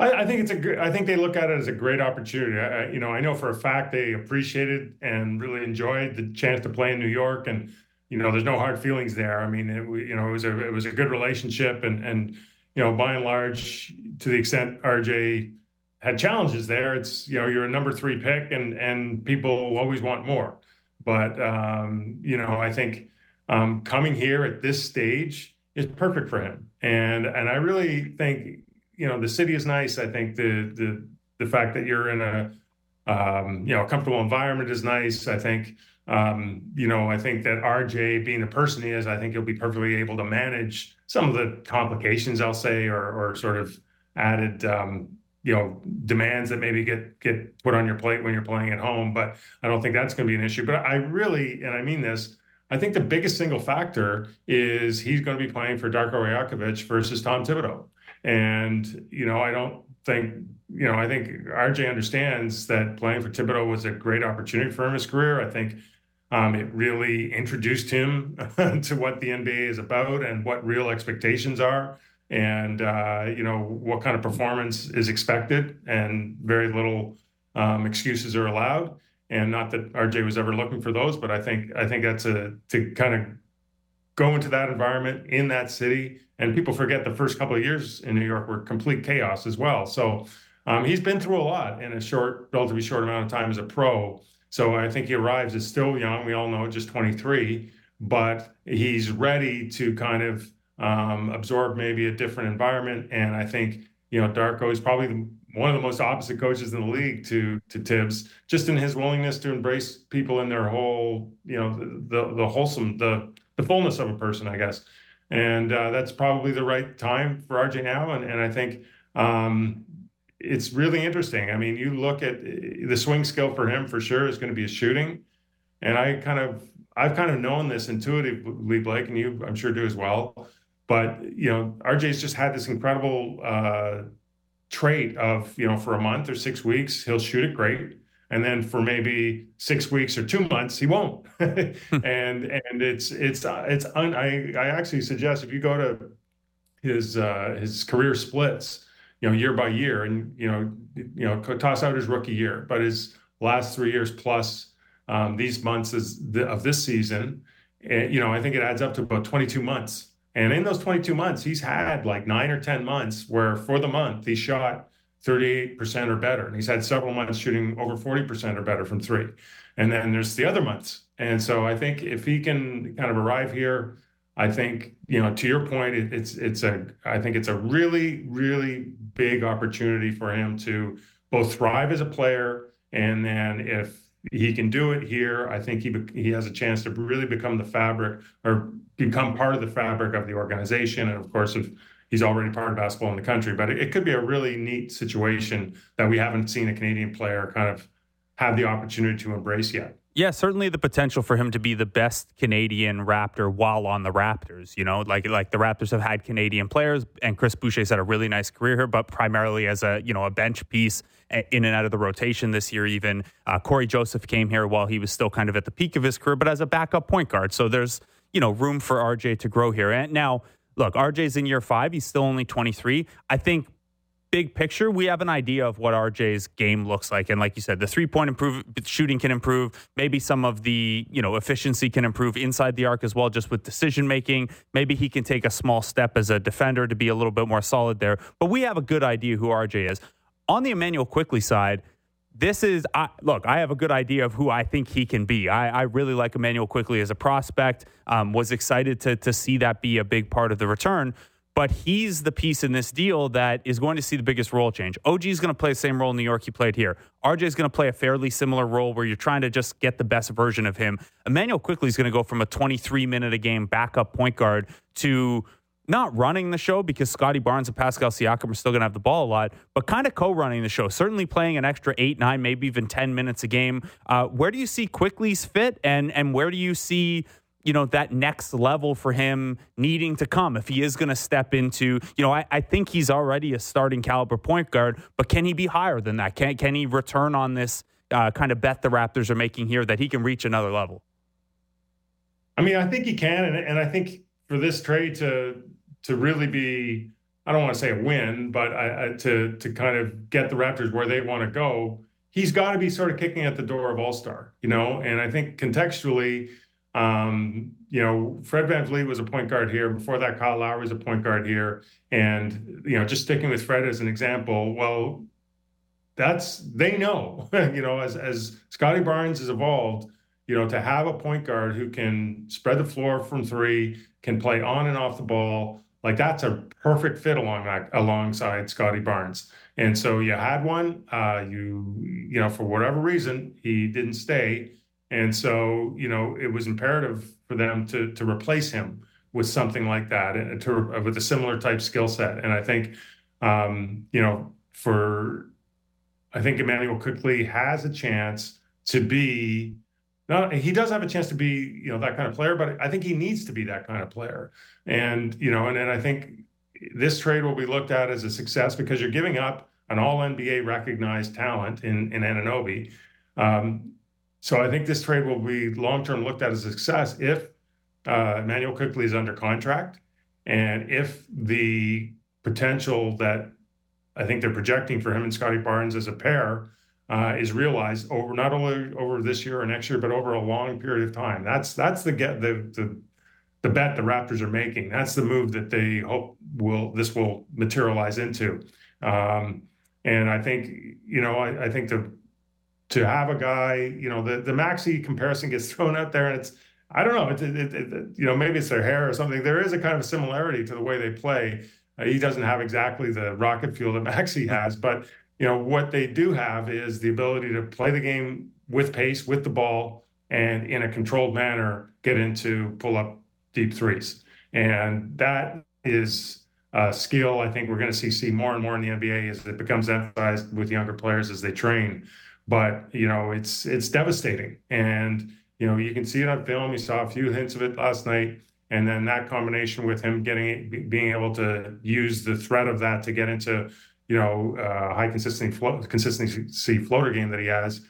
I, I think it's a. I think they look at it as a great opportunity. I, you know, I know for a fact they appreciated and really enjoyed the chance to play in New York, and you know, there's no hard feelings there. I mean, it, you know, it was a it was a good relationship, and and you know, by and large, to the extent RJ had challenges there, it's you know, you're a number three pick, and and people always want more. But um, you know, I think um, coming here at this stage is perfect for him. And and I really think you know the city is nice. I think the the the fact that you're in a um, you know a comfortable environment is nice. I think um, you know I think that RJ being the person he is, I think he'll be perfectly able to manage some of the complications I'll say or or sort of added um, you know demands that maybe get get put on your plate when you're playing at home. But I don't think that's going to be an issue. But I really and I mean this I think the biggest single factor is he's going to be playing for Darko Rajakovic versus Tom Thibodeau. And, you know, I don't think, you know, I think RJ understands that playing for Thibodeau was a great opportunity for him in his career. I think um, it really introduced him to what the NBA is about and what real expectations are and, uh, you know, what kind of performance is expected and very little um, excuses are allowed and not that RJ was ever looking for those, but I think I think that's a to kind of go into that environment in that city. And people forget the first couple of years in New York were complete chaos as well. So um, he's been through a lot in a short, relatively short amount of time as a pro. So I think he arrives as still young. We all know just 23, but he's ready to kind of um, absorb maybe a different environment. And I think you know Darko is probably the one of the most opposite coaches in the league to to Thibs, just in his willingness to embrace people in their whole, you know, the the wholesome, the the fullness of a person, I guess. And uh, that's probably the right time for RJ now. And and I think um, it's really interesting. I mean, you look at the swing skill for him for sure is going to be his shooting. And I kind of I've kind of known this intuitively, Blake, and you I'm sure do as well. But you know, RJ's just had this incredible uh, trait of you know for a month or six weeks he'll shoot it great. And then for maybe six weeks or two months he won't. And and it's it's it's un, I, I actually suggest if you go to his uh his career splits you know year by year and you know you know toss out his rookie year but his last three years plus um, these months is the, of this season and, you know i think it adds up to about 22 months and in those 22 months, he's had like nine or 10 months where for the month he shot 38% or better. And he's had several months shooting over 40% or better from three. And then there's the other months. And so I think if he can kind of arrive here, I think, you know, to your point, it, it's it's a I think it's a really, really big opportunity for him to both thrive as a player and then if he can do it here. I think he he has a chance to really become the fabric or become part of the fabric of the organization. And of course, if he's already part of basketball in the country, but it, it could be a really neat situation that we haven't seen a Canadian player kind of have the opportunity to embrace yet. Yeah, certainly the potential for him to be the best Canadian Raptor while on the Raptors. You know, like like the Raptors have had Canadian players, and Chris Boucher's had a really nice career here, but primarily as a you know a bench piece in and out of the rotation this year. Even uh, Cory Joseph came here while he was still kind of at the peak of his career, but as a backup point guard. So there's you know room for RJ to grow here. And now look, RJ's in year five. He's still only 23. I think big picture, we have an idea of what RJ's game looks like. And like you said, the three point improve shooting can improve. Maybe some of the, you know, efficiency can improve inside the arc as well, just with decision making. Maybe he can take a small step as a defender to be a little bit more solid there. But we have a good idea who RJ is. On the Immanuel Quickley side, this is I, look. I have a good idea of who I think he can be. I, I really like Immanuel Quickley as a prospect. Um, was excited to to see that be a big part of the return but he's the piece in this deal that is going to see the biggest role change. OG is going to play the same role in New York he played here. RJ is going to play a fairly similar role where you're trying to just get the best version of him. Immanuel Quickley is going to go from a 23 minute a game backup point guard to not running the show because Scottie Barnes and Pascal Siakam are still going to have the ball a lot, but kind of co-running the show. Certainly playing an extra eight, nine, maybe even ten minutes a game. Uh, where do you see Quickley's fit, and and where do you see you know, that next level for him needing to come if he is going to step into, you know, I, I, think he's already a starting caliber point guard, but can he be higher than that? Can, can he return on this uh, kind of bet the Raptors are making here that he can reach another level? I mean, I think he can. And, and I think for this trade to, to really be, I don't want to say a win, but I, I, to, to kind of get the Raptors where they want to go, he's got to be sort of kicking at the door of all star, you know, and I think contextually, um, you know, Fred VanVleet was a point guard here. Before that, Kyle Lowry was a point guard here. And, you know, just sticking with Fred as an example, well, that's they know, you know, as as Scottie Barnes has evolved, you know, to have a point guard who can spread the floor from three, can play on and off the ball, like that's a perfect fit along that alongside Scottie Barnes. And so you had one, uh, you you know, for whatever reason, he didn't stay. And so, you know, it was imperative for them to to replace him with something like that and to with a similar type skill set. And I think, um, you know, for I think Immanuel Quickley has a chance to be. No, he does have a chance to be, you know, that kind of player, but I think he needs to be that kind of player. And you know, and then I think this trade will be looked at as a success because you're giving up an All NBA recognized talent in in Anunoby. Um, so I think this trade will be long term looked at as a success if uh, Immanuel Quickley is under contract and if the potential that I think they're projecting for him and Scottie Barnes as a pair uh, is realized over not only over this year or next year, but over a long period of time. That's that's the get the the the bet the Raptors are making. That's the move that they hope will this will materialize into. Um, and I think you know I, I think the to have a guy, you know, the the Maxey comparison gets thrown out there, and it's I don't know, it, it, it, you know, maybe it's their hair or something. There is a kind of similarity to the way they play. Uh, he doesn't have exactly the rocket fuel that Maxey has, but you know what they do have is the ability to play the game with pace, with the ball, and in a controlled manner, get into pull up deep threes, and that is a skill I think we're going to see see more and more in the NBA as it becomes emphasized with younger players as they train but you know it's it's devastating. And you know you can see it on film. You saw a few hints of it last night. And then that combination with him getting being able to use the threat of that to get into you know uh, high consistency flo- consistency floater game that he has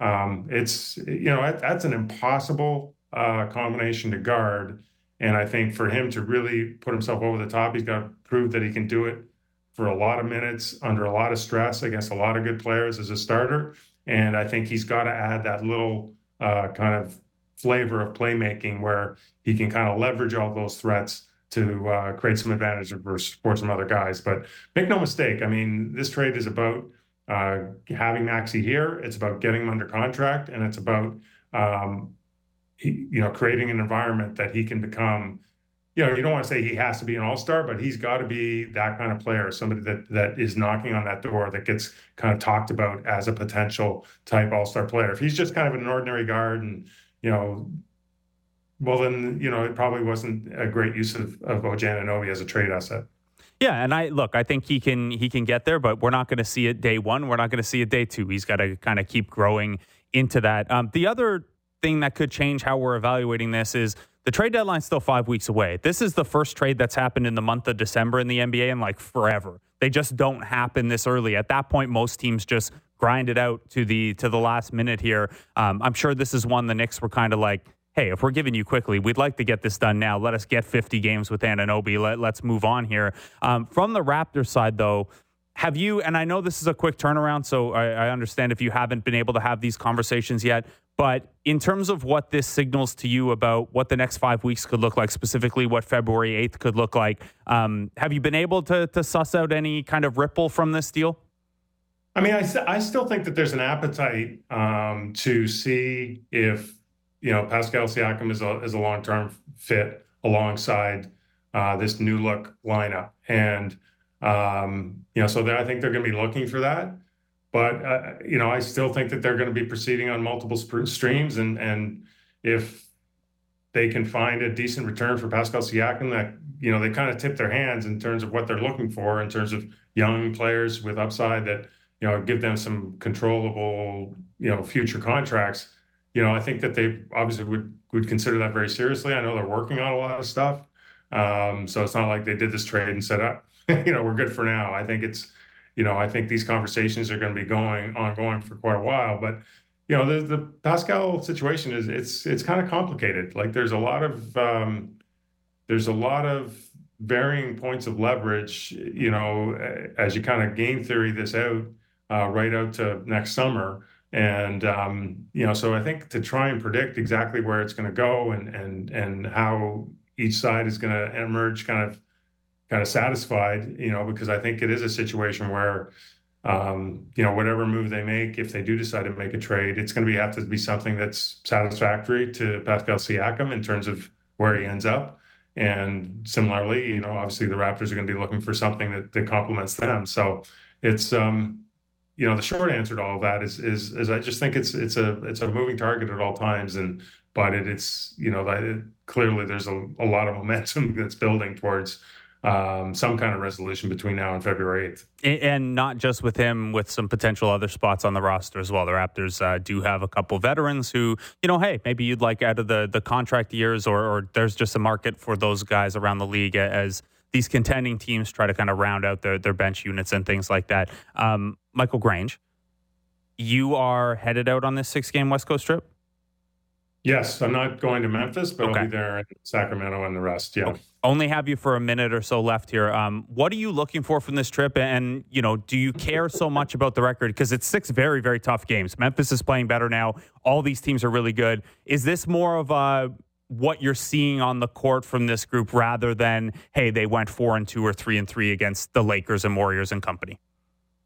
um, it's you know that's an impossible uh, combination to guard. And i think for him to really put himself over the top he's got to prove that he can do it for a lot of minutes under a lot of stress against a lot of good players as a starter and I think he's got to add that little uh, kind of flavor of playmaking where he can kind of leverage all those threats to uh, create some advantage for, for some other guys. But make no mistake, I mean, this trade is about uh, having Maxey here. It's about getting him under contract, and it's about um, he, you know creating an environment that he can become you know, you don't want to say he has to be an all star, but he's got to be that kind of player, somebody that that is knocking on that door that gets kind of talked about as a potential type all star player. If he's just kind of an ordinary guard and you know, well then you know it probably wasn't a great use of of OG Anunoby as a trade asset. Yeah, and I look, I think he can he can get there, but we're not going to see it day one. We're not going to see it day two. He's got to kind of keep growing into that. Um, the other thing that could change how we're evaluating this is the trade deadline's still five weeks away. This is the first trade that's happened in the month of December in the NBA in like forever. They just don't happen this early. At that point, most teams just grind it out to the to the last minute here. Um, I'm sure this is one the Knicks were kind of like, hey, if we're giving you Quickley, we'd like to get this done now. Let us get 50 games with Anunoby. Let, let's move on here. Um, from the Raptors side, though, have you, and I know this is a quick turnaround, so I, I understand if you haven't been able to have these conversations yet, but in terms of what this signals to you about what the next five weeks could look like, specifically what February 8th could look like, um, have you been able to, to suss out any kind of ripple from this deal? I mean, I, I still think that there's an appetite um, to see if you know Pascal Siakam is a is a long term fit alongside uh, this new look lineup, and um, you know, so I think they're going to be looking for that. But uh, you know, I still think that they're going to be proceeding on multiple sp- streams, and and if they can find a decent return for Pascal Siakam, that you know they kind of tip their hands in terms of what they're looking for in terms of young players with upside that you know, give them some controllable, you know, future contracts. You know, I think that they obviously would would consider that very seriously. I know they're working on a lot of stuff, um, so it's not like they did this trade and said, "Up, you know, we're good for now." I think it's, you know, I think these conversations are going to be going ongoing for quite a while. But you know, the the Pascal situation is it's it's kind of complicated. Like there's a lot of um, there's a lot of varying points of leverage. You know, as you kind of game theory this out uh, right out to next summer. And um, you know, so I think to try and predict exactly where it's going to go and and and how each side is going to emerge, kind of kind of satisfied, you know, because I think it is a situation where um, you know, whatever move they make, if they do decide to make a trade, it's going to be have to be something that's satisfactory to Pascal Siakam in terms of where he ends up. And similarly, you know, obviously the Raptors are going to be looking for something that, that complements them. So it's um, you know the short answer to all of that is is is I just think it's it's a it's a moving target at all times and but it, it's you know it, clearly there's a, a lot of momentum that's building towards um, some kind of resolution between now and February 8th. And not just with him, with some potential other spots on the roster as well. The Raptors uh, do have a couple veterans who, you know, hey, maybe you'd like out of the, the contract years, or, or there's just a market for those guys around the league as these contending teams try to kind of round out their, their bench units and things like that. Um, Michael Grange, you are headed out on this six game West Coast trip? Yes, I'm not going to Memphis, but okay. I'll be there in Sacramento and the rest. Yeah. Only have you for a minute or so left here. Um, what are you looking for from this trip? And, you know, do you care so much about the record? Because it's six very, very tough games. Memphis is playing better now. All these teams are really good. Is this more of a what you're seeing on the court from this group rather than hey they went four and two or three and three against the Lakers and Warriors and company.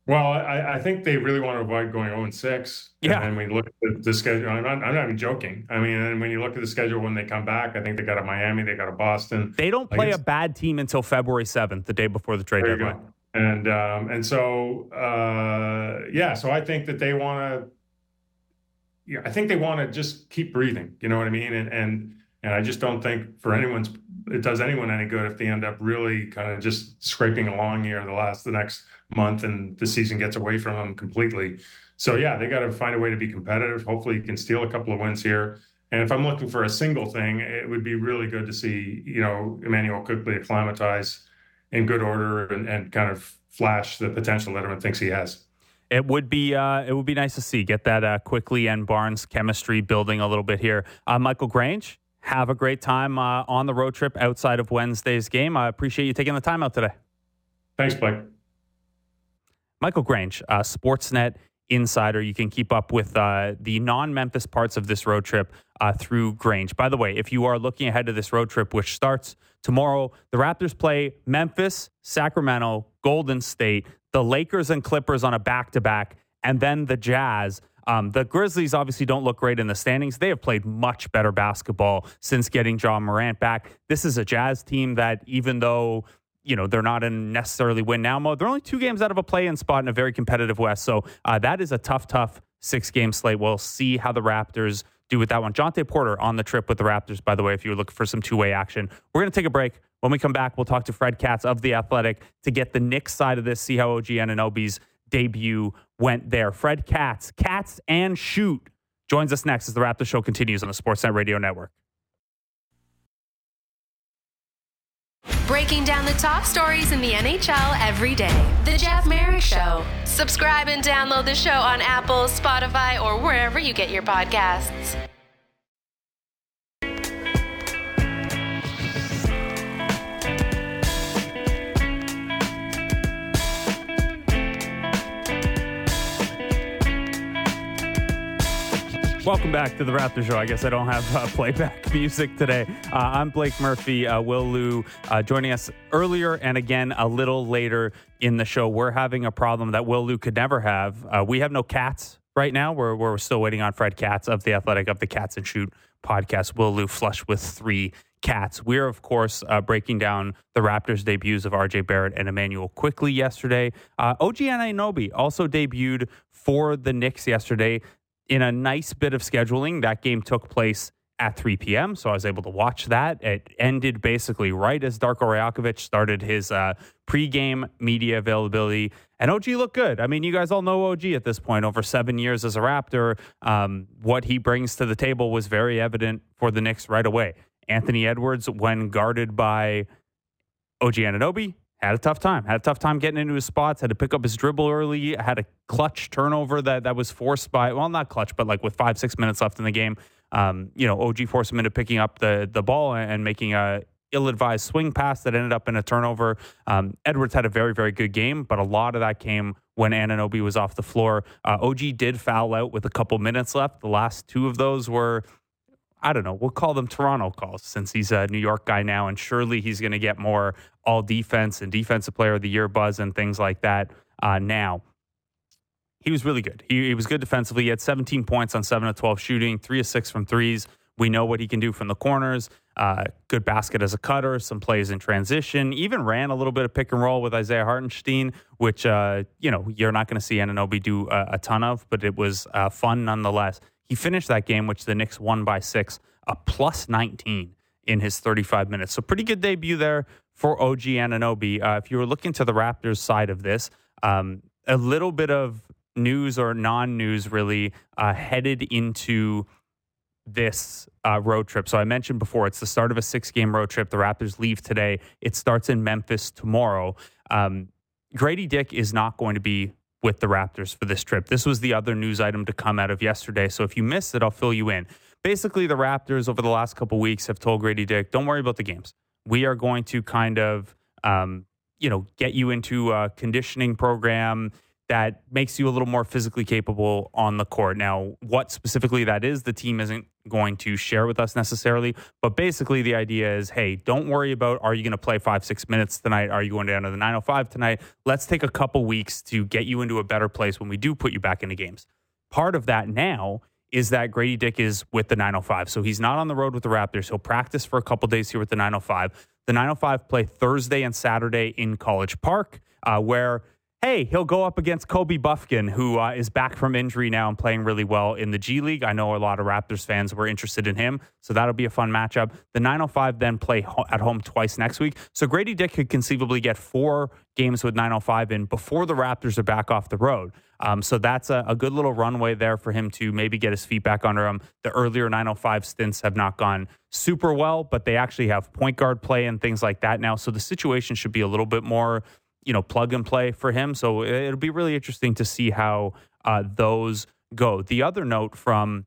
Well, I, I think they really want to avoid going 0 and 6. Yeah. And when you look at the, the schedule, I'm not, I'm not, even joking. I mean, and when you look at the schedule when they come back, I think they got a Miami, they got a Boston. They don't play a bad team until February 7th, the day before the trade deadline. And um, and so uh, yeah, so I think that they want to. Yeah, I think they want to just keep breathing. You know what I mean? And and and I just don't think for anyone's it does anyone any good if they end up really kind of just scraping along here the last the next month and the season gets away from them completely. So yeah, they got to find a way to be competitive. Hopefully, you can steal a couple of wins here. And if I'm looking for a single thing, it would be really good to see you know Immanuel Quickley acclimatize in good order and, and kind of flash the potential that everyone thinks he has. It would be uh, it would be nice to see get that uh, Quickley and Barnes chemistry building a little bit here. Uh, Michael Grange, have a great time uh, on the road trip outside of Wednesday's game. I appreciate you taking the time out today. Thanks, Blake. Michael Grange, uh, Sportsnet insider. You can keep up with uh, the non Memphis parts of this road trip uh, through Grange. By the way, if you are looking ahead to this road trip, which starts tomorrow, the Raptors play Memphis, Sacramento, Golden State, the Lakers and Clippers on a back to back, and then the Jazz um, the Grizzlies obviously don't look great in the standings. They have played much better basketball since getting Ja Morant back. This is a Jazz team that, even though you know they're not in necessarily win now mode, they're only two games out of a play-in spot in a very competitive West. So uh, that is a tough, tough six-game slate. We'll see how the Raptors do with that one. Jontay Porter on the trip with the Raptors, by the way, if you're looking for some two-way action. We're going to take a break. When we come back, we'll talk to Fred Katz of The Athletic to get the Knicks side of this, see how OG Anunoby's debut went there. Fred Katz, Katz and Shoot, joins us next as the Raptor Show continues on the Sportsnet Radio Network. Breaking down the top stories in the NHL every day. The Jeff Marek Show. Subscribe and download the show on Apple, Spotify, or wherever you get your podcasts. Welcome back to the Raptor Show. I guess I don't have uh, playback music today. Uh, I'm Blake Murphy. Uh, Will Lou uh, joining us earlier and again a little later in the show. We're having a problem that Will Lou could never have. Uh, we have no cats right now. We're, we're still waiting on Fred Katz of the Athletic of the Cats and Shoot podcast. Will Lou flush with three cats. We're, of course, uh, breaking down the Raptors' debuts of RJ Barrett and Immanuel Quickley yesterday. Uh, OG Anunoby also debuted for the Knicks yesterday in a nice bit of scheduling. That game took place at 3 p.m., so I was able to watch that. It ended basically right as Darko Rajakovic started his uh, pregame media availability. And OG looked good. I mean, you guys all know OG at this point. Over seven years as a Raptor, um, what he brings to the table was very evident for the Knicks right away. Anthony Edwards, when guarded by OG Anunoby, had a tough time. Had a tough time getting into his spots. Had to pick up his dribble early. Had a clutch turnover that that was forced by well, not clutch, but like with five six minutes left in the game. Um, you know, OG forced him into picking up the the ball and making a ill-advised swing pass that ended up in a turnover. Um, Edwards had a very very good game, but a lot of that came when Anunoby was off the floor. Uh, OG did foul out with a couple minutes left. The last two of those were I don't know, we'll call them Toronto calls since he's a New York guy now, and surely he's going to get more all defense and defensive player of the year buzz and things like that uh, now. He was really good. He, he was good defensively. He had 17 points on 7 of 12 shooting, 3 of 6 from threes. We know what he can do from the corners. Uh, good basket as a cutter, some plays in transition. Even ran a little bit of pick and roll with Isaiah Hartenstein, which uh, you know you're not going to see Anunoby do a, a, ton of, but it was uh, fun nonetheless. He finished that game, which the Knicks won by six, a plus 19 in his 35 minutes. So pretty good debut there for OG Anunoby. Uh, if you were looking to the Raptors side of this, um, a little bit of news or non-news really uh, headed into this uh, road trip. So I mentioned before, it's the start of a six-game road trip. The Raptors leave today. It starts in Memphis tomorrow. Um, Grady Dick is not going to be with the Raptors for this trip. This was the other news item to come out of yesterday. So if you missed it, I'll fill you in. Basically, the Raptors over the last couple weeks have told Grady Dick, don't worry about the games. We are going to kind of, um, you know, get you into a conditioning program that makes you a little more physically capable on the court. Now, what specifically that is, the team isn't going to share with us necessarily. But basically, the idea is hey, don't worry about are you going to play five, six minutes tonight? Are you going down to the 905 tonight? Let's take a couple weeks to get you into a better place when we do put you back into games. Part of that now is that Grady Dick is with the 905. So he's not on the road with the Raptors. He'll practice for a couple days here with the 905. The 905 play Thursday and Saturday in College Park, uh, where hey, he'll go up against Kobe Bufkin, who uh, is back from injury now and playing really well in the G League. I know a lot of Raptors fans were interested in him, so that'll be a fun matchup. The 905 then play ho- at home twice next week. So Grady Dick could conceivably get four games with 905 in before the Raptors are back off the road. Um, so that's a, a, good little runway there for him to maybe get his feet back under him. The earlier 905 stints have not gone super well, but they actually have point guard play and things like that now. So the situation should be a little bit more you know plug and play for him. So it'll be really interesting to see how uh, those go. The other note from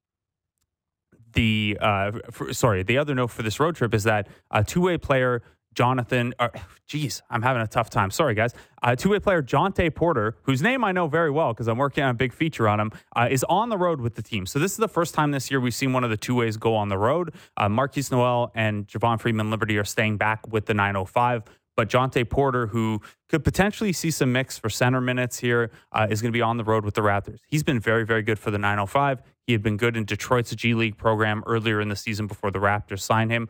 the uh, for, sorry, the other note for this road trip is that a two way player. Jonathan, uh, geez, I'm having a tough time. Sorry, guys. Uh, two way player Jontay Porter, whose name I know very well because I'm working on a big feature on him, uh, is on the road with the team. So this is the first time this year we've seen one of the two ways go on the road. Uh, Markquis Nowell and Javon Freeman Liberty are staying back with the 905. But Jontay Porter, who could potentially see some mix for center minutes here, uh, is going to be on the road with the Raptors. He's been very, very good for the 905. He had been good in Detroit's G League program earlier in the season before the Raptors signed him.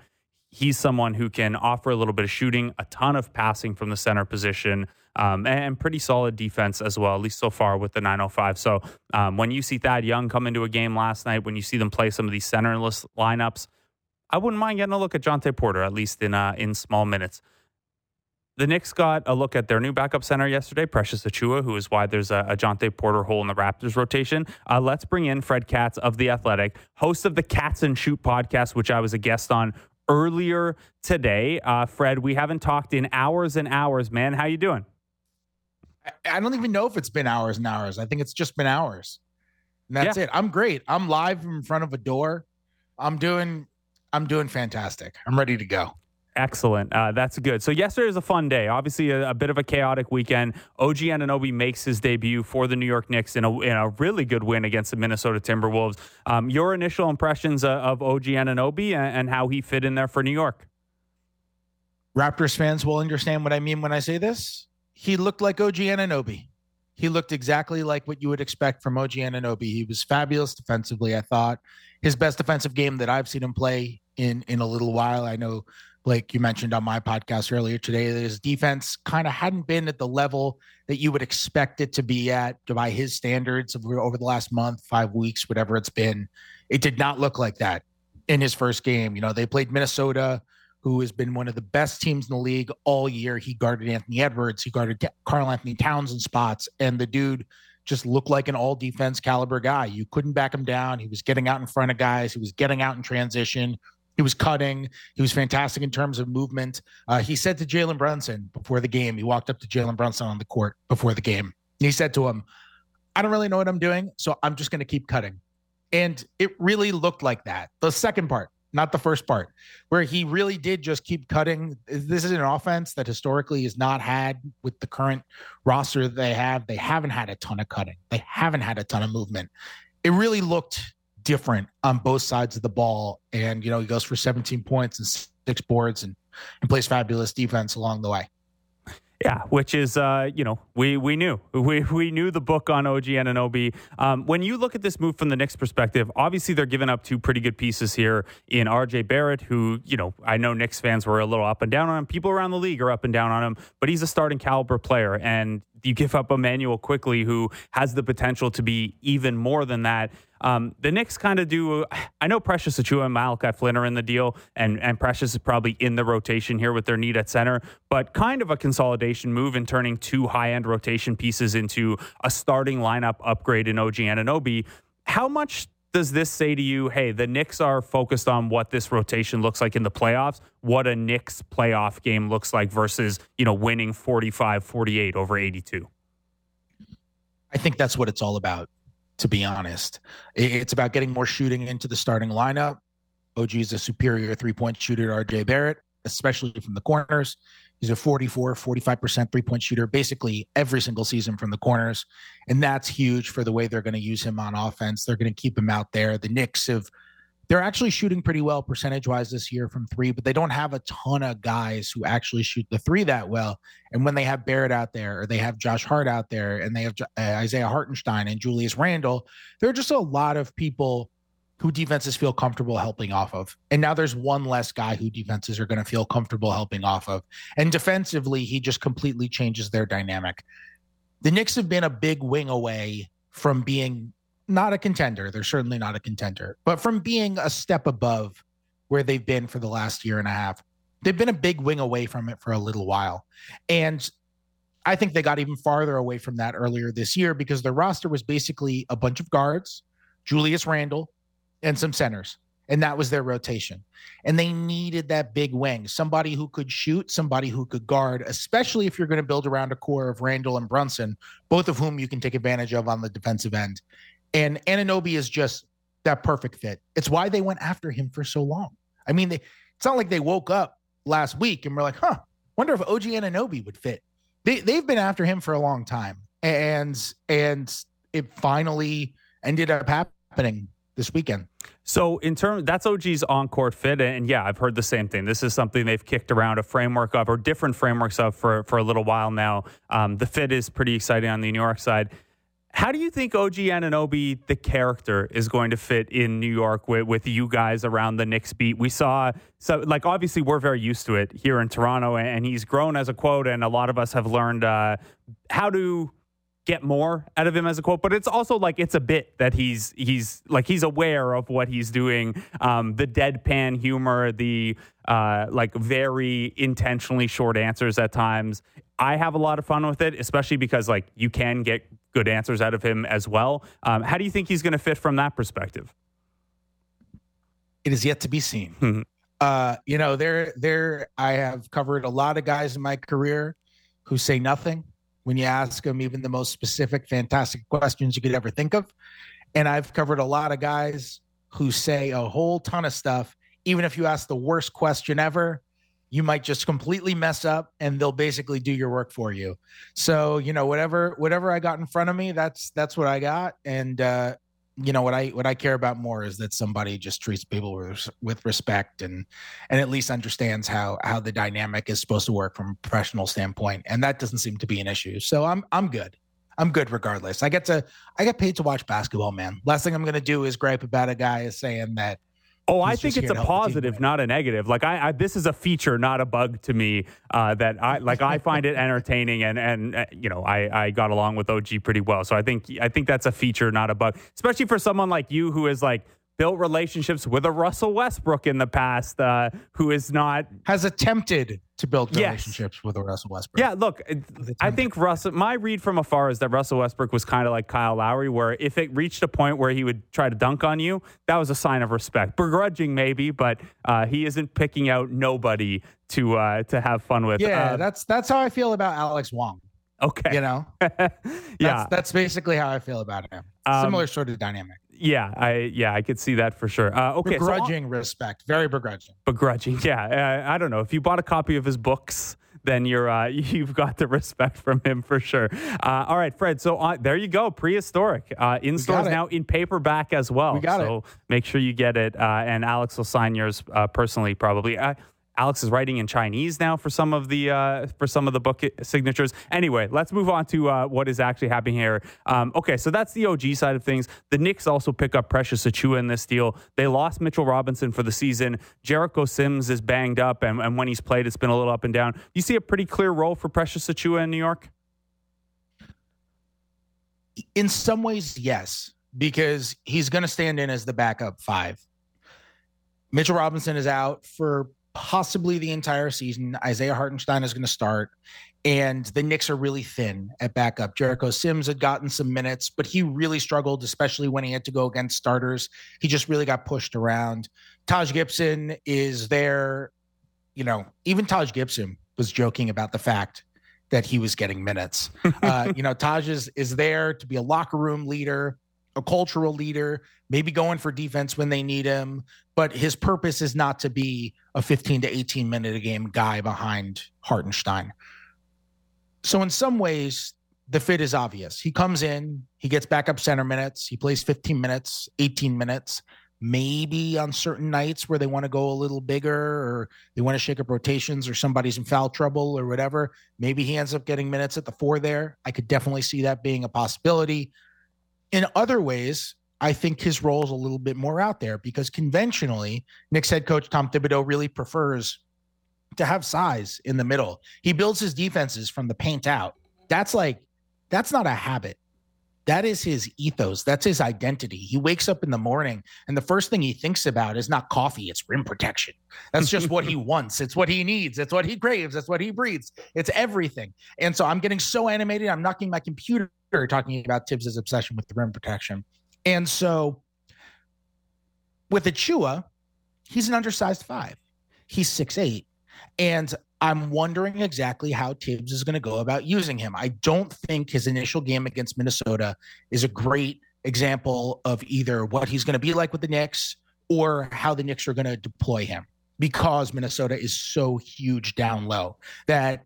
He's someone who can offer a little bit of shooting, a ton of passing from the center position, um, and pretty solid defense as well, at least so far with the 905. So um, when you see Thad Young come into a game last night, when you see them play some of these centerless lineups, I wouldn't mind getting a look at Jontay Porter, at least in uh, in small minutes. The Knicks got a look at their new backup center yesterday, Precious Achiuwa, who is why there's a, a Jontay Porter hole in the Raptors rotation. Uh, let's bring in Fred Katz of The Athletic, host of the Cats and Shoot podcast, which I was a guest on earlier today. Uh, Fred, we haven't talked in hours and hours, man. How you doing? I don't even know if it's been hours and hours. I think it's just been hours. And that's yeah. it. I'm great. I'm live in front of a door. I'm doing I'm doing fantastic. I'm ready to go. Excellent. Uh, that's good. So yesterday was a fun day. Obviously, a, a, bit of a chaotic weekend. OG Anunoby makes his debut for the New York Knicks in a, in a really good win against the Minnesota Timberwolves. Um, your initial impressions uh, of OG Anunoby and, and how he fit in there for New York? Raptors fans will understand what I mean when I say this. He looked like OG Anunoby. He looked exactly like what you would expect from OG Anunoby. He was fabulous defensively. I thought his best defensive game that I've seen him play in in a little while. I know Blake, you mentioned on my podcast earlier today that his defense kind of hadn't been at the level that you would expect it to be at by his standards over the last month, five weeks, whatever it's been. It did not look like that in his first game. You know, they played Minnesota, who has been one of the best teams in the league all year. He guarded Anthony Edwards, he guarded Karl-Anthony Towns in spots, and the dude just looked like an all defense caliber guy. You couldn't back him down. He was getting out in front of guys, he was getting out in transition, he was cutting. He was fantastic in terms of movement. Uh, he said to Jalen Brunson before the game, he walked up to Jalen Brunson on the court before the game. he said to him, I don't really know what I'm doing, so I'm just going to keep cutting. And it really looked like that. The second part, not the first part, where he really did just keep cutting. This is an offense that historically has not had with the current roster they have. They haven't had a ton of cutting, they haven't had a ton of movement. It really looked different on both sides of the ball. And, you know, he goes for 17 points and six boards and, and plays fabulous defense along the way. Yeah, which is uh, you know we we knew we we knew the book on OG Anunoby. Um, when you look at this move from the Knicks' perspective, obviously they're giving up two pretty good pieces here in RJ Barrett, who you know I know Knicks fans were a little up and down on him. People around the league are up and down on him, but he's a starting caliber player, and you give up Immanuel Quickley, who has the potential to be even more than that. Um, the Knicks kind of do. I know Precious Achiuwa and Malachi Flynn are in the deal, and and Precious is probably in the rotation here with their need at center, but kind of a consolidation move in turning two high end rotation pieces into a starting lineup upgrade in OG Anunoby. How much does this say to you, hey, the Knicks are focused on what this rotation looks like in the playoffs, what a Knicks playoff game looks like versus, you know, winning 45 48 over 82? I think that's what it's all about to be honest. It's about getting more shooting into the starting lineup. OG is a superior three point shooter RJ Barrett, especially from the corners. He's a 44, 45% three point shooter basically every single season from the corners. And that's huge for the way they're going to use him on offense. They're going to keep him out there. The Knicks have they're actually shooting pretty well percentage wise this year from three, but they don't have a ton of guys who actually shoot the three that well. And when they have Barrett out there, or they have Josh Hart out there, and they have uh, Isaiah Hartenstein and Julius Randle, there are just a lot of people who defenses feel comfortable helping off of. And now there's one less guy who defenses are going to feel comfortable helping off of. And defensively, he just completely changes their dynamic. The Knicks have been a big wing away from being not a contender. They're certainly not a contender, but from being a step above where they've been for the last year and a half, they've been a big wing away from it for a little while. And I think they got even farther away from that earlier this year because their roster was basically a bunch of guards, Julius Randle, and some centers. And that was their rotation. And they needed that big wing, somebody who could shoot, somebody who could guard, especially if you're going to build around a core of Randle and Brunson, both of whom you can take advantage of on the defensive end. And Anunoby is just that perfect fit. It's why they went after him for so long. I mean, they, it's not like they woke up last week and were like, huh, wonder if OG Anunoby would fit. They, they've been after him for a long time. And, and it finally ended up happening this weekend. So in terms, that's OG's on-court fit, and yeah, I've heard the same thing. This is something they've kicked around a framework of, or different frameworks of, for for a little while now. Um, the fit is pretty exciting on the New York side. How do you think OG Anunoby, the character, is going to fit in New York with, with you guys around the Knicks beat? We saw, so like, obviously, we're very used to it here in Toronto, and he's grown as a quote, and a lot of us have learned uh, how to get more out of him as a quote but it's also like it's a bit that he's he's like he's aware of what he's doing um the deadpan humor the uh like very intentionally short answers at times i have a lot of fun with it especially because like you can get good answers out of him as well. Um, how do you think he's going to fit from that perspective? It is yet to be seen. Mm-hmm. Uh, you know, there, there. I have covered a lot of guys in my career who say nothing when you ask them even the most specific, fantastic questions you could ever think of, and I've covered a lot of guys who say a whole ton of stuff. Even if you ask the worst question ever, you might just completely mess up and they'll basically do your work for you. So, you know, whatever whatever I got in front of me, that's that's what I got and uh you know what I what I care about more is that somebody just treats people with, with respect and and at least understands how how the dynamic is supposed to work from a professional standpoint and that doesn't seem to be an issue. So I'm I'm good. I'm good regardless. I get to I get paid to watch basketball, man. Last thing I'm going to do is gripe about a guy is saying that Oh, I think it's a positive, not a negative. Like I, I, this is a feature, not a bug to me. Uh, that I like. I find it entertaining, and and uh, you know, I I got along with OG pretty well. So I think I think that's a feature, not a bug. Especially for someone like you who is like built relationships with a Russell Westbrook in the past, uh, who is not has attempted to build relationships yes. with a Russell Westbrook. Yeah, look, I think Russell. My read from afar is that Russell Westbrook was kind of like Kyle Lowry, where if it reached a point where he would try to dunk on you, that was a sign of respect, begrudging maybe, but uh, he isn't picking out nobody to uh, to have fun with. Yeah, uh, that's that's how I feel about Alex Wong. Okay, you know, yeah, that's, that's basically how I feel about him. Um, Similar sort of dynamic. Yeah, I yeah I could see that for sure. Uh, okay, begrudging so respect, very begrudging. Begrudging, yeah. Uh, I don't know if you bought a copy of his books then you're uh, you've got the respect from him for sure. Uh, all right, Fred. So uh, there you go, prehistoric uh, in stores now in paperback as well. We got so it. make sure you get it, uh, and Alex will sign yours uh, personally, probably. Alex is writing in Chinese now for some of the uh, for some of the book signatures. Anyway, let's move on to uh, what is actually happening here. Um, okay, so that's the OG side of things. The Knicks also pick up Precious Achiuwa in this deal. They lost Mitchell Robinson for the season. Jericho Sims is banged up, and, and when he's played, it's been a little up and down. You see a pretty clear role for Precious Achiuwa in New York. In some ways, yes, because he's going to stand in as the backup five. Mitchell Robinson is out for possibly the entire season. Isaiah Hartenstein is going to start, and the Knicks are really thin at backup. Jericho Sims had gotten some minutes, but he really struggled, especially when he had to go against starters. He just really got pushed around. Taj Gibson is there. You know, even Taj Gibson was joking about the fact that he was getting minutes. uh, you know, Taj is, is there to be a locker room leader, a cultural leader, maybe going for defense when they need him, but his purpose is not to be a 15 to 18 minute a game guy behind Hartenstein. So in some ways, the fit is obvious. He comes in, he gets backup center minutes, he plays 15 minutes, 18 minutes. Maybe on certain nights where they want to go a little bigger or they want to shake up rotations or somebody's in foul trouble or whatever, maybe he ends up getting minutes at the four there. I could definitely see that being a possibility. In other ways, I think his role is a little bit more out there because conventionally, Knicks head coach Tom Thibodeau really prefers to have size in the middle. He builds his defenses from the paint out. That's like, that's not a habit. That is his ethos. That's his identity. He wakes up in the morning and the first thing he thinks about is not coffee, it's rim protection. That's just what he wants. It's what he needs. It's what he craves. It's what he breathes. It's everything. And so I'm getting so animated. I'm knocking my computer talking about Thibs's obsession with the rim protection. And so with Achiuwa, he's an undersized five. He's six eight, And I'm wondering exactly how Thibs is going to go about using him. I don't think his initial game against Minnesota is a great example of either what he's going to be like with the Knicks or how the Knicks are going to deploy him because Minnesota is so huge down low that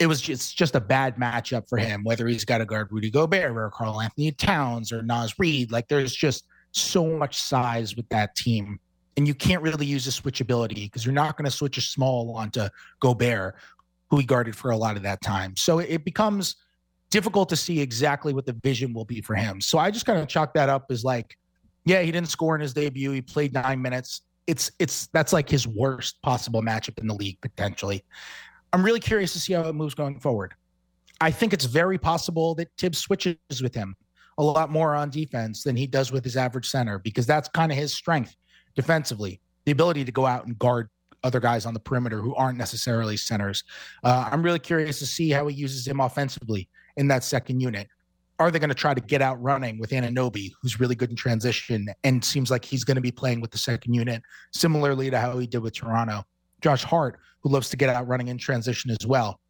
it was just just a bad matchup for him, whether he's got to guard Rudy Gobert or Karl-Anthony Towns or Naz Reid. Like there's just so much size with that team. And you can't really use the switchability because you're not going to switch a small onto Gobert, who he guarded for a lot of that time. So it becomes difficult to see exactly what the vision will be for him. So I just kind of chalk that up as like, yeah, he didn't score in his debut. He played nine minutes. It's it's that's like his worst possible matchup in the league potentially. I'm really curious to see how it moves going forward. I think it's very possible that Thibs switches with him a lot more on defense than he does with his average center because that's kind of his strength defensively the ability to go out and guard other guys on the perimeter who aren't necessarily centers. Uh, I'm really curious to see how he uses him offensively in that second unit. Are they going to try to get out running with Anunoby, who's really good in transition and seems like he's going to be playing with the second unit, similarly to how he did with Toronto? Josh Hart, who loves to get out running in transition as well.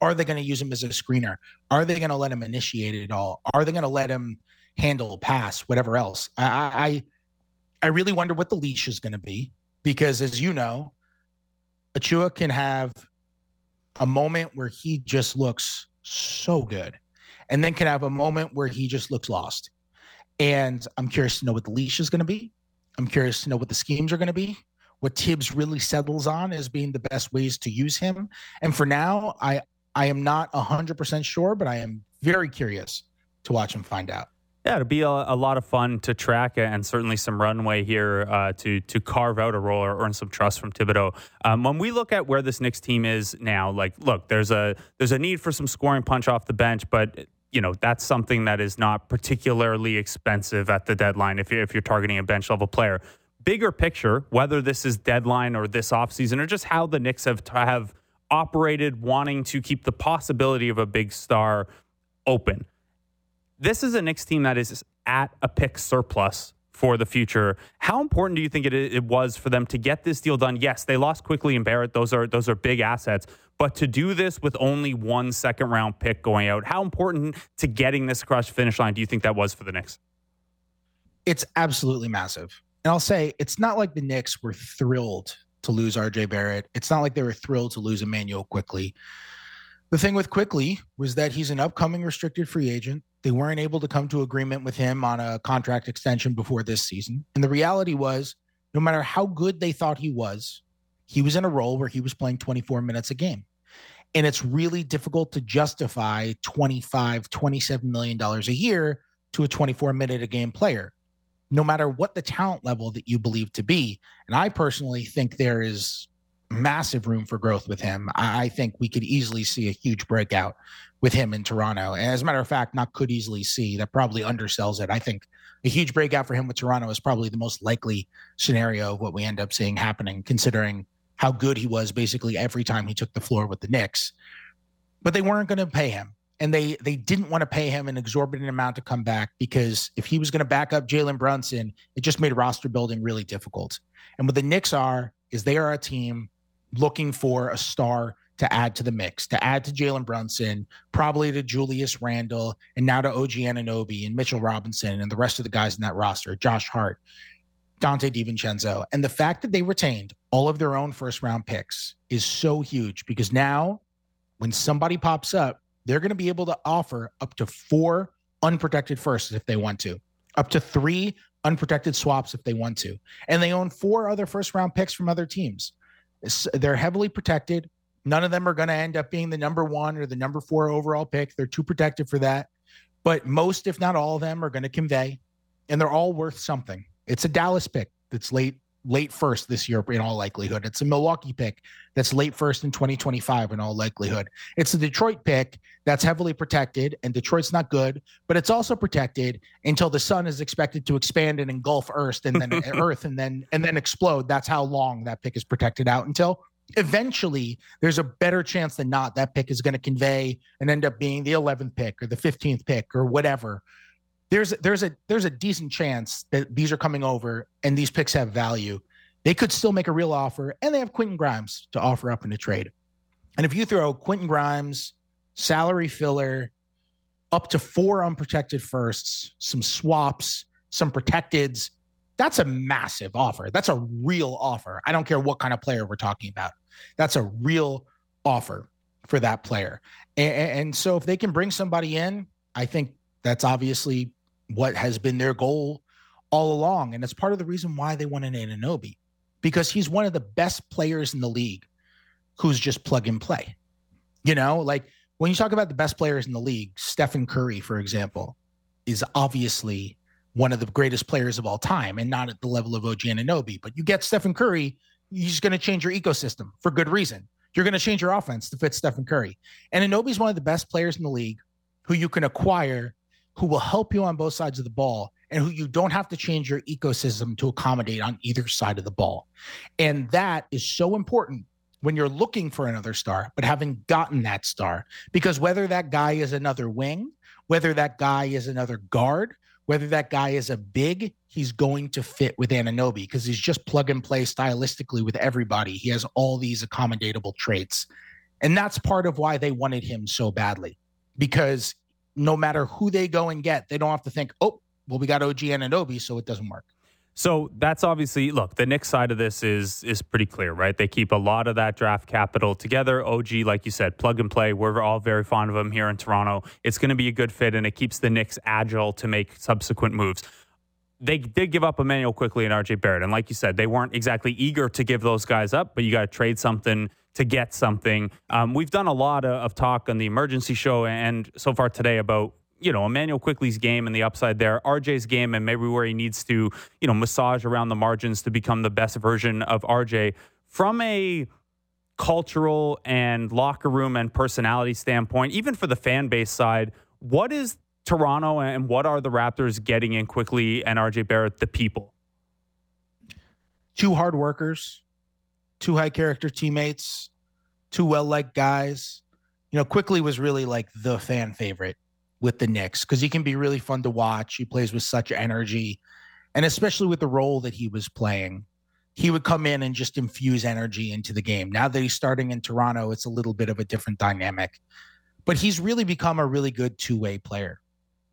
Are they going to use him as a screener? Are they going to let him initiate it all? Are they going to let him handle pass, whatever else? I, I, I really wonder what the leash is going to be because, as you know, Achiuwa can have a moment where he just looks so good, and then can have a moment where he just looks lost. And I'm curious to know what the leash is going to be. I'm curious to know what the schemes are going to be. What Thibs really settles on as being the best ways to use him. And for now, I I am not hundred percent sure, but I am very curious to watch him find out. Yeah, it'll be a, a, lot of fun to track and certainly some runway here uh, to to carve out a role or earn some trust from Thibodeau. Um, when we look at where this Knicks team is now, like, look, there's a there's a need for some scoring punch off the bench, but you know that's something that is not particularly expensive at the deadline if you're, if you're targeting a bench level player. Bigger picture, whether this is deadline or this offseason or just how the Knicks have have operated, wanting to keep the possibility of a big star open this is a Knicks team that is at a pick surplus for the future. How important do you think it, it was for them to get this deal done? Yes, they lost Quickley and Barrett; those are those are big assets. But to do this with only one second round pick going out, how important to getting this across the finish line do you think that was for the Knicks? It's absolutely massive. And I'll say it's not like the Knicks were thrilled to lose RJ Barrett. It's not like they were thrilled to lose Immanuel Quickley. The thing with Quickley was that he's an upcoming restricted free agent. They weren't able to come to agreement with him on a contract extension before this season. And the reality was, no matter how good they thought he was, he was in a role where he was playing 24 minutes a game. And it's really difficult to justify 25, 27 million dollars a year to a 24 minute a game player, no matter what the talent level that you believe to be. And I personally think there is massive room for growth with him. I think we could easily see a huge breakout with him in Toronto. And as a matter of fact, not could easily see that probably undersells it. I think a huge breakout for him with Toronto is probably the most likely scenario of what we end up seeing happening, considering how good he was basically every time he took the floor with the Knicks. But they weren't going to pay him. And they they didn't want to pay him an exorbitant amount to come back because if he was going to back up Jalen Brunson, it just made roster building really difficult. And what the Knicks are is they are a team looking for a star to add to the mix, to add to Jalen Brunson, probably to Julius Randle, and now to OG Anunoby and Mitchell Robinson and the rest of the guys in that roster, Josh Hart, Donte DiVincenzo. And the fact that they retained all of their own first round picks is so huge because now when somebody pops up, they're going to be able to offer up to four unprotected firsts if they want to, up to three unprotected swaps if they want to. And they own four other first round picks from other teams. They're heavily protected. None of them are going to end up being the number one or the number four overall pick. They're too protected for that. But most, if not all of them, are going to convey, and they're all worth something. It's a Dallas pick that's late late first this year in all likelihood. It's a Milwaukee pick that's late first in 2025 in all likelihood. It's a Detroit pick that's heavily protected, and Detroit's not good, but it's also protected until the sun is expected to expand and engulf Earth and then Earth and then and then explode. That's how long that pick is protected out until eventually there's a better chance than not that pick is going to convey and end up being the 11th pick or the 15th pick or whatever there's there's a there's a decent chance that these are coming over and these picks have value they could still make a real offer and they have quentin grimes to offer up in a trade and if you throw quentin grimes salary filler up to four unprotected firsts some swaps some protecteds that's a massive offer. That's a real offer. I don't care what kind of player we're talking about. That's a real offer for that player. And, and, so if they can bring somebody in, I think that's obviously what has been their goal all along. And it's part of the reason why they want an Anunoby, because he's one of the best players in the league who's just plug and play. You know, like when you talk about the best players in the league, Stephen Curry, for example, is obviously one of the greatest players of all time and not at the level of OG Anunoby. But you get Stephen Curry, he's going to change your ecosystem for good reason. You're going to change your offense to fit Stephen Curry. And Anunoby's one of the best players in the league who you can acquire, who will help you on both sides of the ball, and who you don't have to change your ecosystem to accommodate on either side of the ball. And that is so important when you're looking for another star, but having gotten that star, because whether that guy is another wing, whether that guy is another guard, whether that guy is a big, he's going to fit with Anunoby because he's just plug and play stylistically with everybody. He has all these accommodatable traits. And that's part of why they wanted him so badly because no matter who they go and get, they don't have to think, oh, well, we got OG and Anunoby, so it doesn't work. So that's obviously look. The Knicks side of this is is pretty clear, right? They keep a lot of that draft capital together. OG, like you said, plug and play. We're all very fond of him here in Toronto. It's going to be a good fit, and it keeps the Knicks agile to make subsequent moves. They did give up Immanuel Quickley and RJ Barrett, and like you said, they weren't exactly eager to give those guys up. But you got to trade something to get something. Um, we've done a lot of, of talk on the emergency show and so far today about you know, Immanuel Quickley's game and the upside there, RJ's game and maybe where he needs to, you know, massage around the margins to become the best version of RJ from a cultural and locker room and personality standpoint, even for the fan base side, what is Toronto and what are the Raptors getting in Quickley and RJ Barrett, the people? Two hard workers, two high character teammates, two well liked guys. You know, Quickley was really like the fan favorite with the Knicks because he can be really fun to watch. He plays with such energy. And especially with the role that he was playing, he would come in and just infuse energy into the game. Now that he's starting in Toronto, it's a little bit of a different dynamic. But he's really become a really good two way player.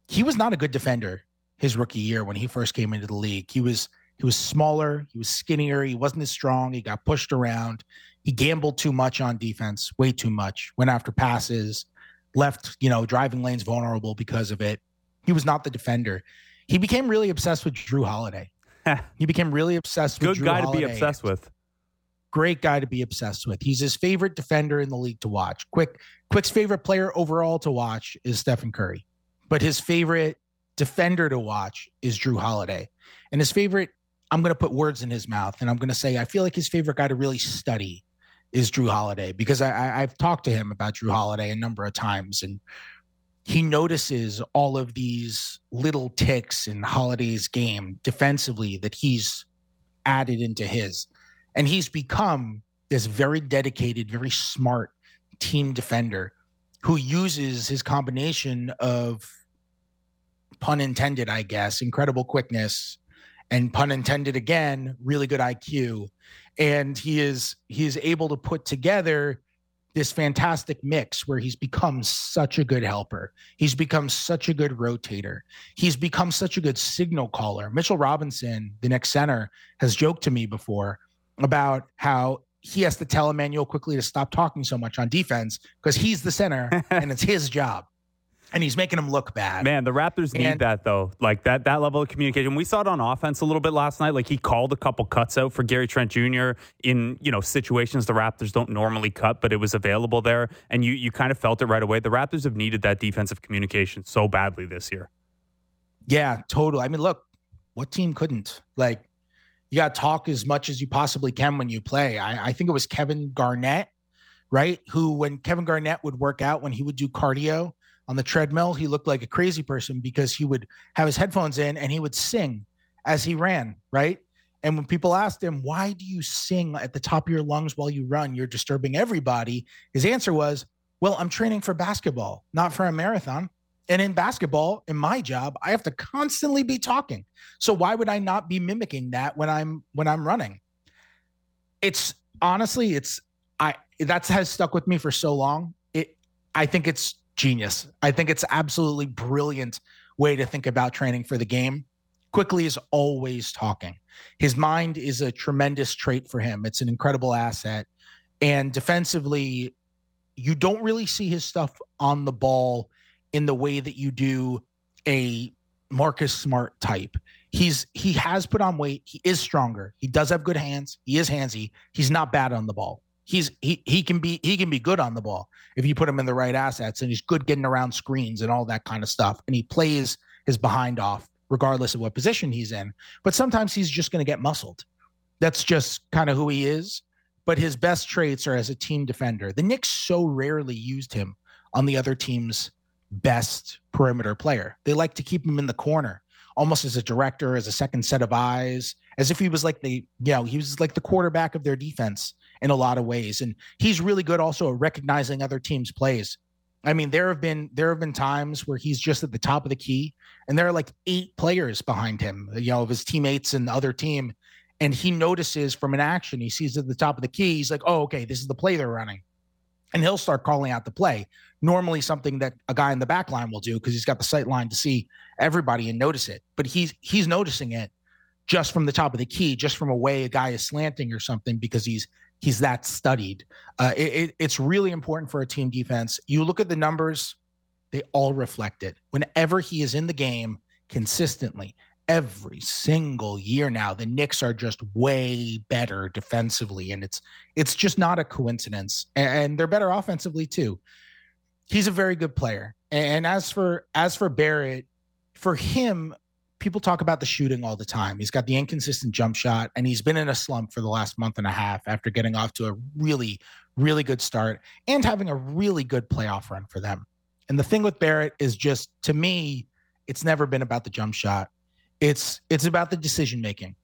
He was not a good defender his rookie year when he first came into the league. He was he was smaller, he was skinnier, he wasn't as strong, he got pushed around. He gambled too much on defense, way too much. Went after passes, left, you know, driving lanes vulnerable because of it. He was not the defender. He became really obsessed with Jrue Holiday. he became really obsessed with Good guy Holiday. to be obsessed with. Great guy to be obsessed with. He's his favorite defender in the league to watch. Quick, Quick's favorite player overall to watch is Stephen Curry, but his favorite defender to watch is Jrue Holiday. And his favorite, I'm going to put words in his mouth and I'm going to say, I feel like his favorite guy to really study is Jrue Holiday because I, I've talked to him about Jrue Holiday a number of times, and he notices all of these little ticks in Holiday's game defensively that he's added into his, and he's become this very dedicated, very smart team defender who uses his combination of pun intended, I guess, incredible quickness and pun intended again, really good IQ and he is he is able to put together this fantastic mix where he's become such a good helper. He's become such a good rotator. He's become such a good signal caller. Mitchell Robinson, the next center, has joked to me before about how he has to tell Immanuel Quickley to stop talking so much on defense because he's the center and it's his job and he's making him look bad. Man, the Raptors need that though. Like that that level of communication. We saw it on offense a little bit last night. Like he called a couple cuts out for Gary Trent Jr. in, you know, situations the Raptors don't normally cut, but it was available there. And you you kind of felt it right away. The Raptors have needed that defensive communication so badly this year. Yeah, totally. I mean, look, what team couldn't? Like you got to talk as much as you possibly can when you play. I, I think it was Kevin Garnett, right? Who, when Kevin Garnett would work out, when he would do cardio, on the treadmill, he looked like a crazy person because he would have his headphones in and he would sing as he ran, right? And when people asked him, why do you sing at the top of your lungs while you run? You're disturbing everybody. His answer was, well, I'm training for basketball, not for a marathon. And in basketball, in my job, I have to constantly be talking. So why would I not be mimicking that when I'm when I'm running? It's honestly, it's I that has stuck with me for so long. It I think it's genius. I think it's absolutely brilliant way to think about training for the game. Quickley is always talking. His mind is a tremendous trait for him. It's an incredible asset. And defensively, you don't really see his stuff on the ball in the way that you do a Marcus Smart type. He's he has put on weight. He is stronger. He does have good hands. He is handsy. He's not bad on the ball he's he he can be he can be good on the ball if you put him in the right assets and he's good getting around screens and all that kind of stuff. And he plays his behind off regardless of what position he's in. But sometimes he's just going to get muscled. That's just kind of who he is. But his best traits are as a team defender. The Knicks so rarely used him on the other team's best perimeter player. They like to keep him in the corner almost as a director as a second set of eyes as if he was like the you know he was like the quarterback of their defense in a lot of ways. And he's really good also at recognizing other teams' plays. I mean, there have been there have been times where he's just at the top of the key, and there are like eight players behind him, you know, of his teammates and the other team, and he notices from an action he sees at the top of the key. He's like, "Oh, okay, this is the play they're running," and he'll start calling out the play. Normally, something that a guy in the back line will do because he's got the sight line to see everybody and notice it. But he's he's noticing it just from the top of the key, just from a way a guy is slanting or something because he's he's that studied. Uh, it, it, it's really important for a team defense. You look at the numbers; they all reflect it. Whenever he is in the game consistently, every single year now, the Knicks are just way better defensively, and it's it's just not a coincidence. And they're better offensively too. He's a very good player. And as for as for Barrett, for him, people talk about the shooting all the time. He's got the inconsistent jump shot, and he's been in a slump for the last month and a half after getting off to a really, really good start and having a really good playoff run for them. And the thing with Barrett is just to me, it's never been about the jump shot. It's it's about the decision making.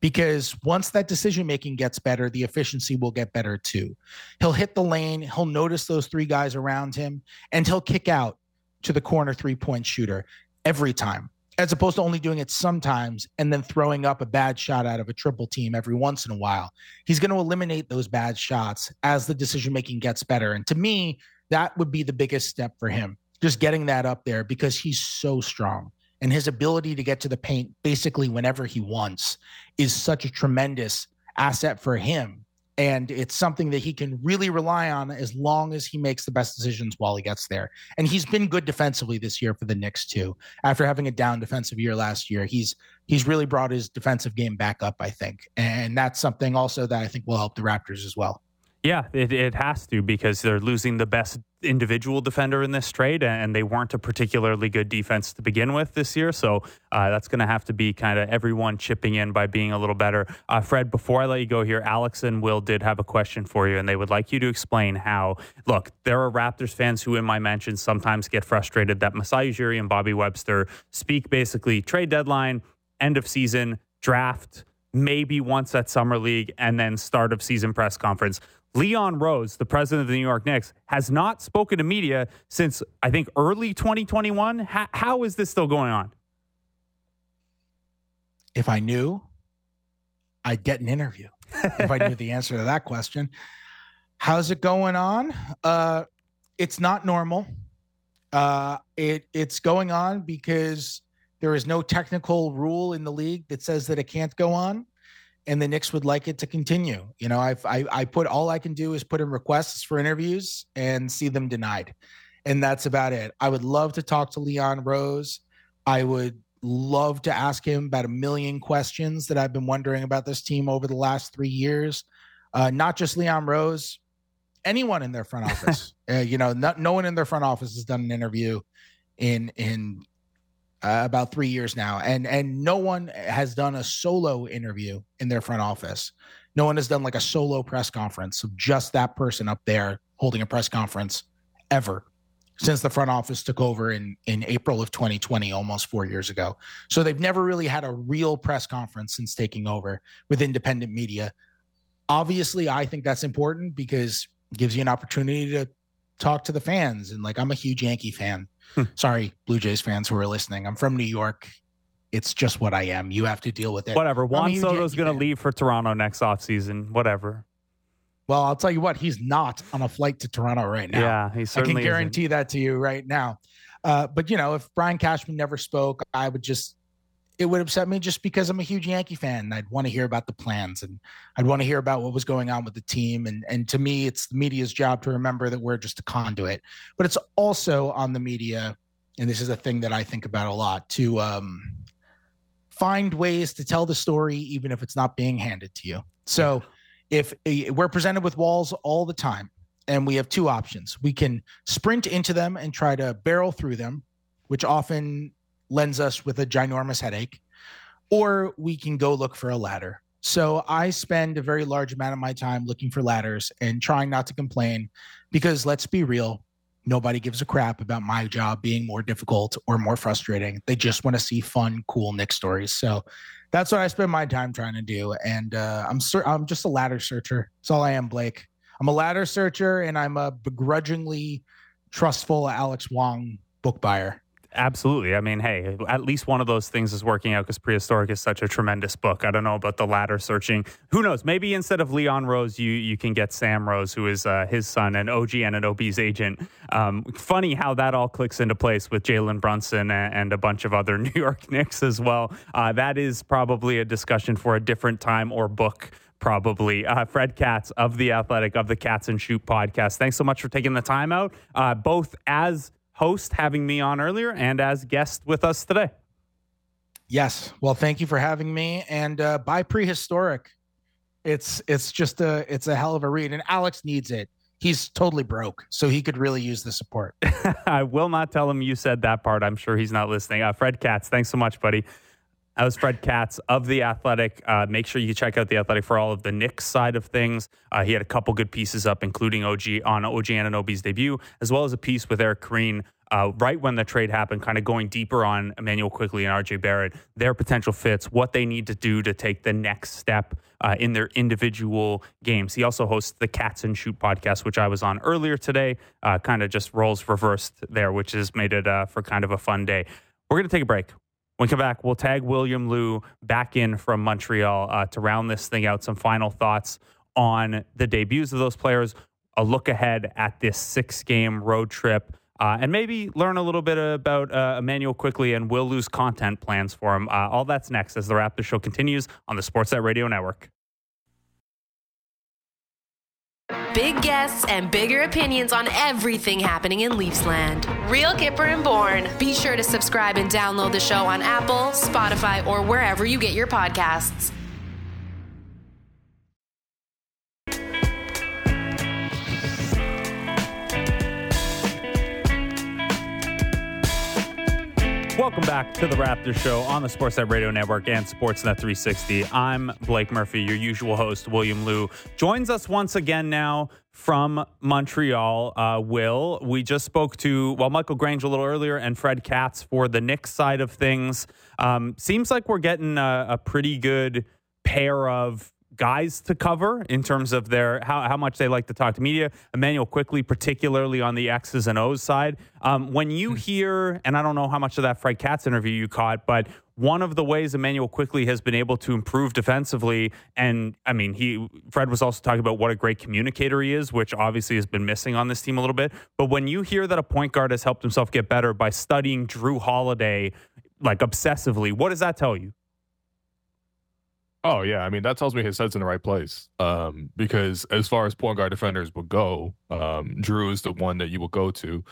Because once that decision making gets better, the efficiency will get better too. He'll hit the lane, he'll notice those three guys around him, and he'll kick out to the corner three point shooter every time as opposed to only doing it sometimes and then throwing up a bad shot out of a triple team every once in a while. He's going to eliminate those bad shots as the decision making gets better. And to me, that would be the biggest step for him, just getting that up there because he's so strong. And his ability to get to the paint basically whenever he wants is such a tremendous asset for him and it's something that he can really rely on as long as he makes the best decisions while he gets there. And he's been good defensively this year for the Knicks too. After having a down defensive year last year, he's he's really brought his defensive game back up, I think. And that's something also that I think will help the Raptors as well. Yeah, it, it has to because they're losing the best individual defender in this trade, and they weren't a particularly good defense to begin with this year. So uh, that's going to have to be kind of everyone chipping in by being a little better. Uh, Fred, before I let you go here, Alex and Will did have a question for you, and they would like you to explain how. Look, there are Raptors fans who, in my mentions, sometimes get frustrated that Masai Ujiri and Bobby Webster speak basically trade deadline, end of season, draft maybe once at Summer League and then start of season press conference. Leon Rose, the president of the New York Knicks, has not spoken to media since I think early 2021. how, how is this still going on? If I knew, I'd get an interview. if I knew the answer to that question. How's it going on? Uh, it's not normal. Uh, it it's going on because there is no technical rule in the league that says that it can't go on and the Knicks would like it to continue. You know, I've, I I put all I can do is put in requests for interviews and see them denied, and that's about it. I would love to talk to Leon Rose. I would love to ask him about a million questions that I've been wondering about this team over the last three years. Uh, not just Leon Rose, anyone in their front office. uh, you know, not, no one in their front office has done an interview in in uh, about three years now, and and no one has done a solo interview in their front office. No one has done like a solo press conference of just that person up there holding a press conference ever since the front office took over in in April of 2020, almost four years ago. So they've never really had a real press conference since taking over with independent media. Obviously, I think that's important because it gives you an opportunity to talk to the fans. And like, I'm a huge Yankee fan. Sorry, Blue Jays fans who are listening. I'm from New York. It's just what I am. You have to deal with it. Whatever. Juan Soto's going to leave for Toronto next offseason. Whatever. Well, I'll tell you what, he's not on a flight to Toronto right now. Yeah, he certainly I can guarantee isn't. that to you right now. Uh, but you know, if Brian Cashman never spoke, I would just it would upset me just because I'm a huge Yankee fan and I'd want to hear about the plans and I'd want to hear about what was going on with the team. And and to me, it's the media's job to remember that we're just a conduit. But it's also on the media, and this is a thing that I think about a lot, to um, find ways to tell the story even if it's not being handed to you. So if eh, we're presented with walls all the time, and we have two options, we can sprint into them and try to barrel through them, which often lends us with a ginormous headache, or we can go look for a ladder. So I spend a very large amount of my time looking for ladders and trying not to complain because let's be real, nobody gives a crap about my job being more difficult or more frustrating. They just want to see fun, cool Knick stories. So that's what I spend my time trying to do. And uh, I'm ser- I'm just a ladder searcher. That's all I am, Blake. I'm a ladder searcher, and I'm a begrudgingly trustful Alex Wong book buyer. Absolutely. I mean, hey, at least one of those things is working out because Prehistoric is such a tremendous book. I don't know about the latter searching. Who knows? Maybe instead of Leon Rose, you you can get Sam Rose, who is uh, his son an OG and OG Anunoby's agent. Um, funny how that all clicks into place with Jalen Brunson and, and, a bunch of other New York Knicks as well. Uh, that is probably a discussion for a different time or book probably. Uh, Fred Katz of The Athletic, of the Cats and Shoot podcast. Thanks so much for taking the time out, uh, both as host, having me on earlier, and as guest with us today. Yes. Well, thank you for having me. And uh, by prehistoric, it's it's just a it's a hell of a read, and Alex needs it. He's totally broke, so he could really use the support. I will not tell him you said that part. I'm sure he's not listening. Uh, Fred Katz, thanks so much, buddy. That was Fred Katz of The Athletic. Uh, make sure you check out The Athletic for all of the Knicks side of things. Uh, he had a couple good pieces up, including OG on OG Anunoby's debut, as well as a piece with Eric Koreen uh, right when the trade happened, kind of going deeper on Immanuel Quickley and RJ Barrett, their potential fits, what they need to do to take the next step uh, in their individual games. He also hosts the Cats and Shoot podcast, which I was on earlier today. Uh, kind of just roles reversed there, which has made it uh, for kind of a fun day. We're going to take a break. When we come back, we'll tag William Lou back in from Montreal uh, to round this thing out. Some final thoughts on the debuts of those players, a look ahead at this six game road trip uh, and maybe learn a little bit about uh, Immanuel Quickley and Will Lou's content plans for him. Uh, all that's next as the Raptor Show continues on the Sportsnet Radio Network. Big guests and bigger opinions on everything happening in Leafsland. Real Kyper and Bourne. Be sure to subscribe and download the show on Apple, Spotify, or wherever you get your podcasts. Welcome back to the Raptor Show on the Sportsnet Radio Network and Sportsnet 360. I'm Blake Murphy, your usual host. William Lou joins us once again now from Montreal. Uh, Will, we just spoke to well Michael Grange a little earlier and Fred Katz for the Knicks side of things. Um, seems like we're getting a, a pretty good pair of guys to cover in terms of their how, how much they like to talk to media. Immanuel Quickley, particularly on the X's and O's side. Um, when you hmm. hear, and I don't know how much of that Fred Katz interview you caught, but one of the ways Immanuel Quickley has been able to improve defensively, and I mean, he Fred was also talking about what a great communicator he is, which obviously has been missing on this team a little bit. But when you hear that a point guard has helped himself get better by studying Jrue Holiday like obsessively, what does that tell you? Oh yeah, I mean that tells me his head's in the right place. Um, because as far as point guard defenders will go, um, Jrue is the one that you will go to.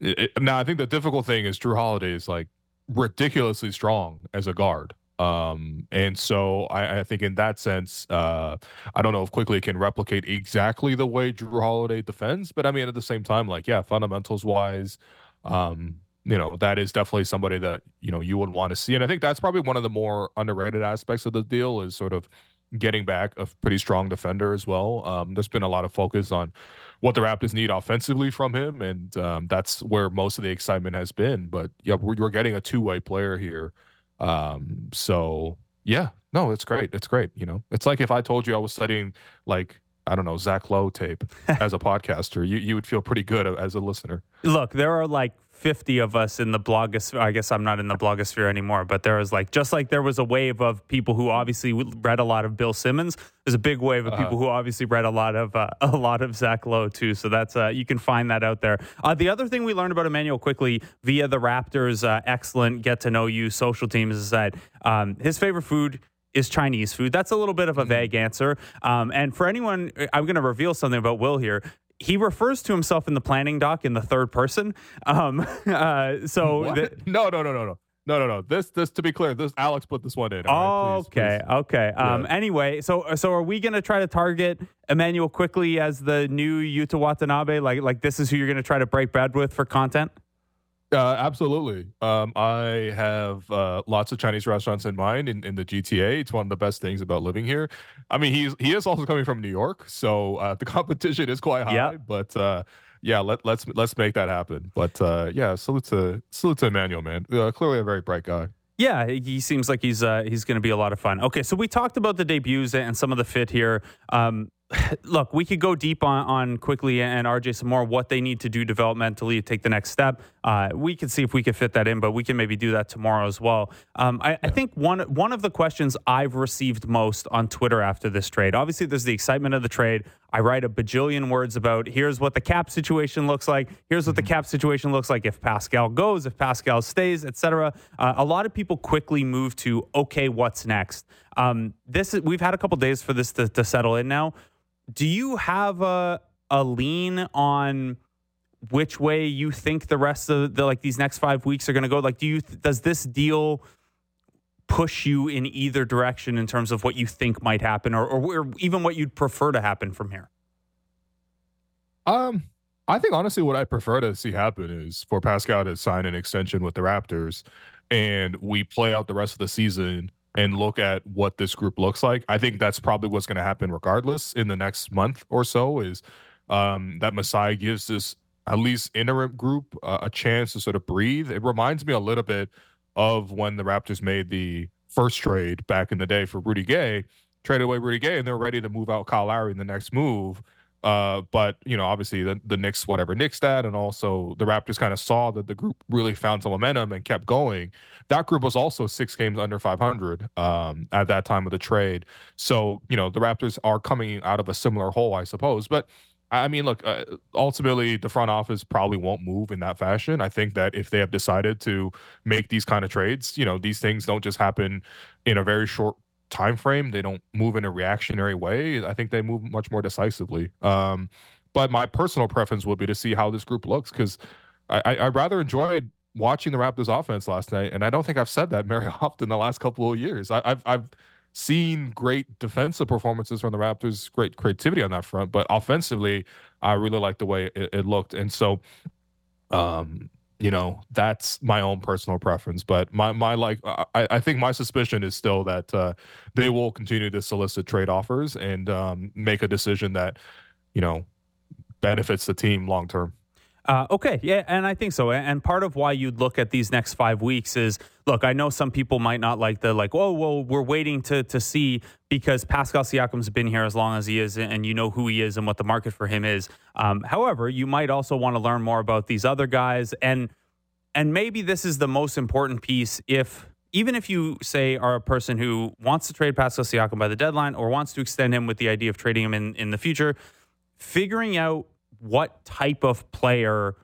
It, now I think the difficult thing is Jrue Holiday is like ridiculously strong as a guard. Um, and so I, I, think in that sense, uh, I don't know if Quickley can replicate exactly the way Jrue Holiday defends, but I mean at the same time, like yeah, fundamentals wise, um, you know that is definitely somebody that you know you would want to see and i think that's probably one of the more underrated aspects of the deal is sort of getting back a pretty strong defender as well. Um, there's been a lot of focus on what the raptors need offensively from him and um, that's where most of the excitement has been but yeah we're, we're getting a two-way player here. Um, so yeah no it's great it's great you know? It's like if i told you i was studying like I don't know Zach Lowe tape as a podcaster, you you would feel pretty good as a listener. Look, there are like 50 of us in the blogosphere. I guess I'm not in the blogosphere anymore, but there was like, just like there was a wave of people who obviously read a lot of Bill Simmons, there's a big wave of uh-huh. people who obviously read a lot of, uh, a lot of Zach Lowe too. So that's, uh, you can find that out there. Uh, the other thing we learned about Immanuel Quickley via the Raptors, uh, excellent get to know you social teams is that um, his favorite food is Chinese food. That's a little bit of a mm-hmm. vague answer. Um, and for anyone, I'm going to reveal something about Will here he refers to himself in the planning doc in the third person. Um, uh, so the, no, no, no, no, no. No, no, no. This, this, to be clear, this Alex put this one in. Right? Please, okay, please. okay. Um, yeah. Anyway, so, so are we going to try to target Immanuel Quickley as the new Yuta Watanabe? Like, like this is who you're going to try to break bread with for content? Uh, absolutely. Um, I have uh, lots of Chinese restaurants in mind in, in the GTA. It's one of the best things about living here. I mean, he's he is also coming from New York, so uh, the competition is quite high. Yep. But uh, yeah, let, let's let's make that happen. But uh, yeah, salute to salute to Immanuel, man. Uh, clearly a very bright guy. Yeah, he seems like he's uh, he's going to be a lot of fun. Okay, so we talked about the debuts and some of the fit here. Um, look, we could go deep on, on Quickley and RJ some more what they need to do developmentally to take the next step. Uh, we can see if we could fit that in, but we can maybe do that tomorrow as well. Um, I, I, think one one of the questions I've received most on Twitter after this trade, obviously, there's the excitement of the trade. I write a bajillion words about here's what the cap situation looks like. Here's what the mm-hmm. cap situation looks like if Pascal goes, if Pascal stays, etc. Uh, a lot of people quickly move to okay, what's next? Um, this is, we've had a couple days for this to, to settle in now. Do you have a a lean on? which way you think the rest of the like these next five weeks are going to go? Like, do you does this deal push you in either direction in terms of what you think might happen, or, or, or even what you'd prefer to happen from here? Um, I think honestly, what I prefer to see happen is for Pascal to sign an extension with the Raptors, and we play out the rest of the season and look at what this group looks like. I think that's probably what's going to happen regardless in the next month or so. Is um, that Masai gives this at least interim group uh, a chance to sort of breathe. It reminds me a little bit of when the Raptors made the first trade back in the day for Rudy Gay, traded away Rudy Gay, and they're ready to move out Kyle Lowry in the next move. Uh, but you know, obviously the the Knicks, whatever Knicks that, and also the Raptors kind of saw that the group really found some momentum and kept going. That group was also six games under 500 um, at that time of the trade. So you know, the Raptors are coming out of a similar hole, I suppose. But I mean, look, uh, ultimately, the front office probably won't move in that fashion. I think that if they have decided to make these kind of trades, you know, these things don't just happen in a very short time frame. They don't move in a reactionary way. I think they move much more decisively. Um, but my personal preference would be to see how this group looks because I, I, I rather enjoyed watching the Raptors offense last night, and I don't think I've said that very often the last couple of years. I, I've I've seen great defensive performances from the Raptors, great creativity on that front, but offensively, I really like the way it, it looked. And so, um, you know, that's my own personal preference. But my my like, I, I think my suspicion is still that uh, they will continue to solicit trade offers and um, make a decision that, you know, benefits the team long term. Uh, okay, yeah, and I think so. And part of why you'd look at these next five weeks is, look, I know some people might not like the like, oh, well, we're waiting to to see because Pascal Siakam's been here as long as he is, and you know who he is and what the market for him is. Um, however, you might also want to learn more about these other guys, and and maybe this is the most important piece. If even if you say are a person who wants to trade Pascal Siakam by the deadline or wants to extend him with the idea of trading him in in the future, figuring out what type of player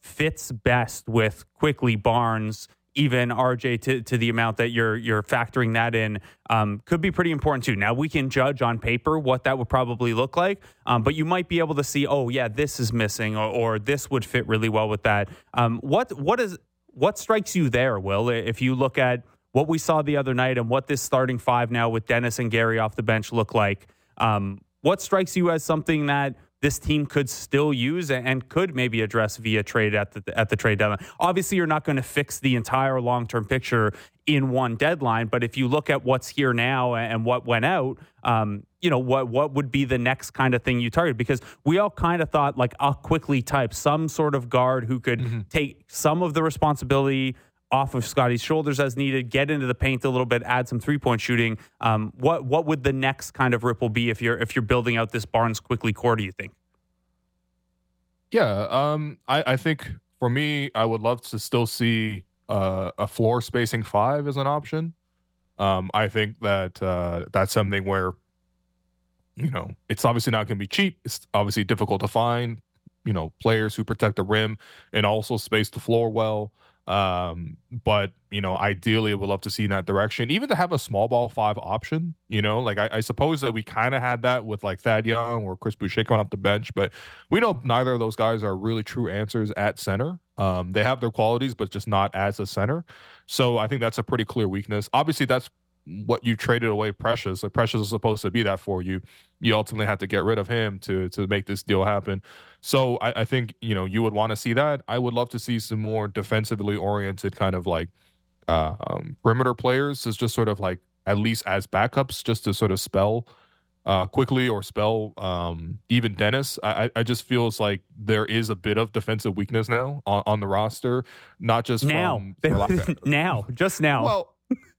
fits best with Quickley Barnes, even RJ to, to the amount that you're you're factoring that in um, could be pretty important too. Now we can judge on paper what that would probably look like, um, but you might be able to see, oh yeah, this is missing, or, or this would fit really well with that. Um, what what is what strikes you there, Will? If you look at what we saw the other night and what this starting five now with Dennis and Gary off the bench look like, um, what strikes you as something that this team could still use and could maybe address via trade at the at the trade deadline. Obviously, you're not going to fix the entire long term picture in one deadline, but if you look at what's here now and what went out, um, you know what what would be the next kind of thing you target? Because we all kind of thought like a Quickley type, some sort of guard who could mm-hmm. take some of the responsibility off of Scottie's shoulders as needed, get into the paint a little bit, add some three point shooting. Um, what what would the next kind of ripple be if you're if you're building out this Barnes Quickley core? Do you think? Yeah, um, I, I think for me, I would love to still see uh, a floor spacing five as an option. Um, I think that uh, that's something where you know it's obviously not going to be cheap. It's obviously difficult to find. You know, players who protect the rim and also space the floor well. Um, but you know, ideally, would love to see in that direction. Even to have a small ball five option. You know, like I, I suppose that we kind of had that with like Thad Young or Chris Boucher coming off the bench, but we know neither of those guys are really true answers at center. Um, they have their qualities, but just not as a center. So I think that's a pretty clear weakness. Obviously, that's what you traded away Precious. Like Precious is supposed to be that for you. You ultimately had to get rid of him to to make this deal happen. So I, I think you know you would want to see that. I would love to see some more defensively oriented kind of like uh, um, perimeter players is just sort of like at least as backups, just to sort of spell uh, Quickley or spell um, even Dennis. I, I just feels like there is a bit of defensive weakness now on, on the roster, not just now, from, now, just now. Well,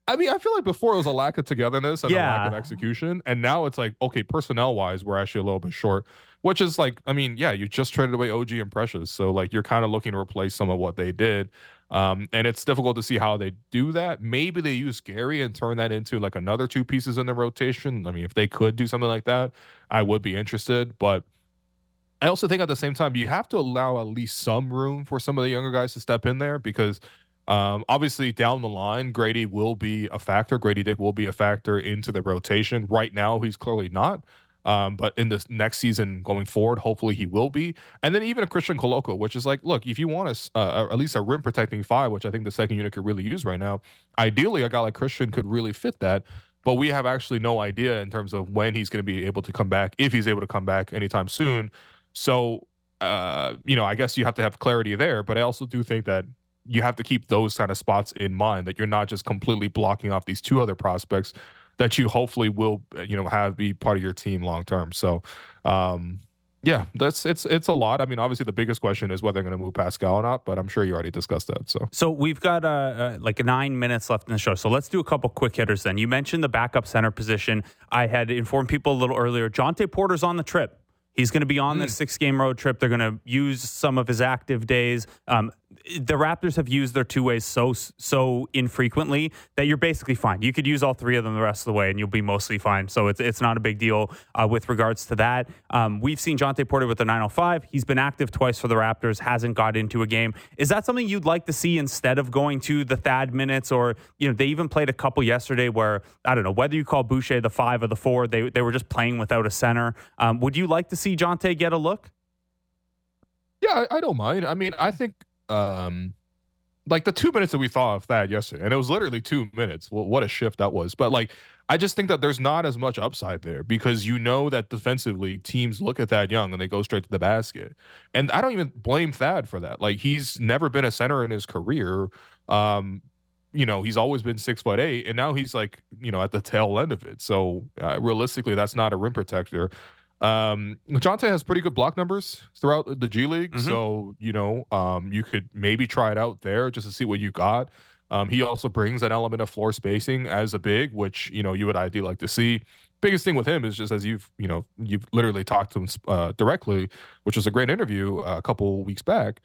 I mean, I feel like before it was a lack of togetherness and Yeah. a lack of execution, and now it's like, okay, personnel wise, we're actually a little bit short. Which is like, I mean, yeah, you just traded away OG and Precious, so like you're kind of looking to replace some of what they did, um, and it's difficult to see how they do that. Maybe they use Gary and turn that into like another two pieces in the rotation. I mean, if they could do something like that, I would be interested, but. I also think at the same time you have to allow at least some room for some of the younger guys to step in there because um, obviously down the line Grady will be a factor. Grady Dick will be a factor into the rotation. Right now he's clearly not. Um, but in this next season going forward, hopefully he will be. And then even a Christian Koloko, which is like, look, if you want us uh, at least a rim protecting five, which I think the second unit could really use right now, ideally a guy like Christian could really fit that. But we have actually no idea in terms of when he's going to be able to come back, if he's able to come back anytime soon. So, uh, you know, I guess you have to have clarity there. But I also do think that you have to keep those kind of spots in mind that you're not just completely blocking off these two other prospects that you hopefully will, you know, have be part of your team long term. So, um, yeah, that's it's it's a lot. I mean, obviously the biggest question is whether they're going to move Pascal or not, but I'm sure you already discussed that. So So we've got uh, uh, like nine minutes left in the show. So let's do a couple quick hitters then. You mentioned the backup center position. I had informed people a little earlier. Jontay Porter's on the trip. He's going to be on this six game road trip. They're going to use some of his active days. Um, the Raptors have used their two ways so so infrequently that you're basically fine. You could use all three of them the rest of the way, and you'll be mostly fine. So it's it's not a big deal uh, with regards to that. Um, we've seen Jontay Porter with the 905. He's been active twice for the Raptors. Hasn't got into a game. Is that something you'd like to see instead of going to the Thad minutes? Or you know they even played a couple yesterday where I don't know whether you call Boucher the five or the four. They they were just playing without a center. Um, would you like to see Jontay get a look? Yeah, I, I don't mind. I mean, I think um like the two minutes that we thought of Thad yesterday, and it was literally two minutes. Well, what a shift that was. But like I just think that there's not as much upside there because you know that defensively teams look at Thad Young and they go straight to the basket. And I don't even blame Thad for that. Like he's never been a center in his career. Um, you know, he's always been six foot eight, and now he's like, you know, at the tail end of it. So uh, realistically, that's not a rim protector. Um, Jontay has pretty good block numbers throughout the G League, Mhm. so you know, um, you could maybe try it out there just to see what you got. Um, he also brings an element of floor spacing as a big, which you know you would ideally like to see. Biggest thing with him is just as you've you know you've literally talked to him uh, directly, which was a great interview uh, a couple weeks back.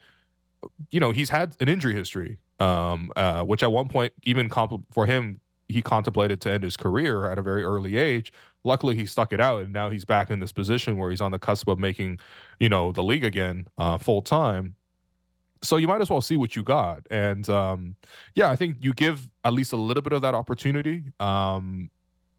You know he's had an injury history, um, uh, which at one point even compl- for him he contemplated to end his career at a very early age. Luckily, he stuck it out, and now he's back in this position where he's on the cusp of making, you know, the league again uh, full time. So you might as well see what you got, and um, yeah, I think you give at least a little bit of that opportunity. Um,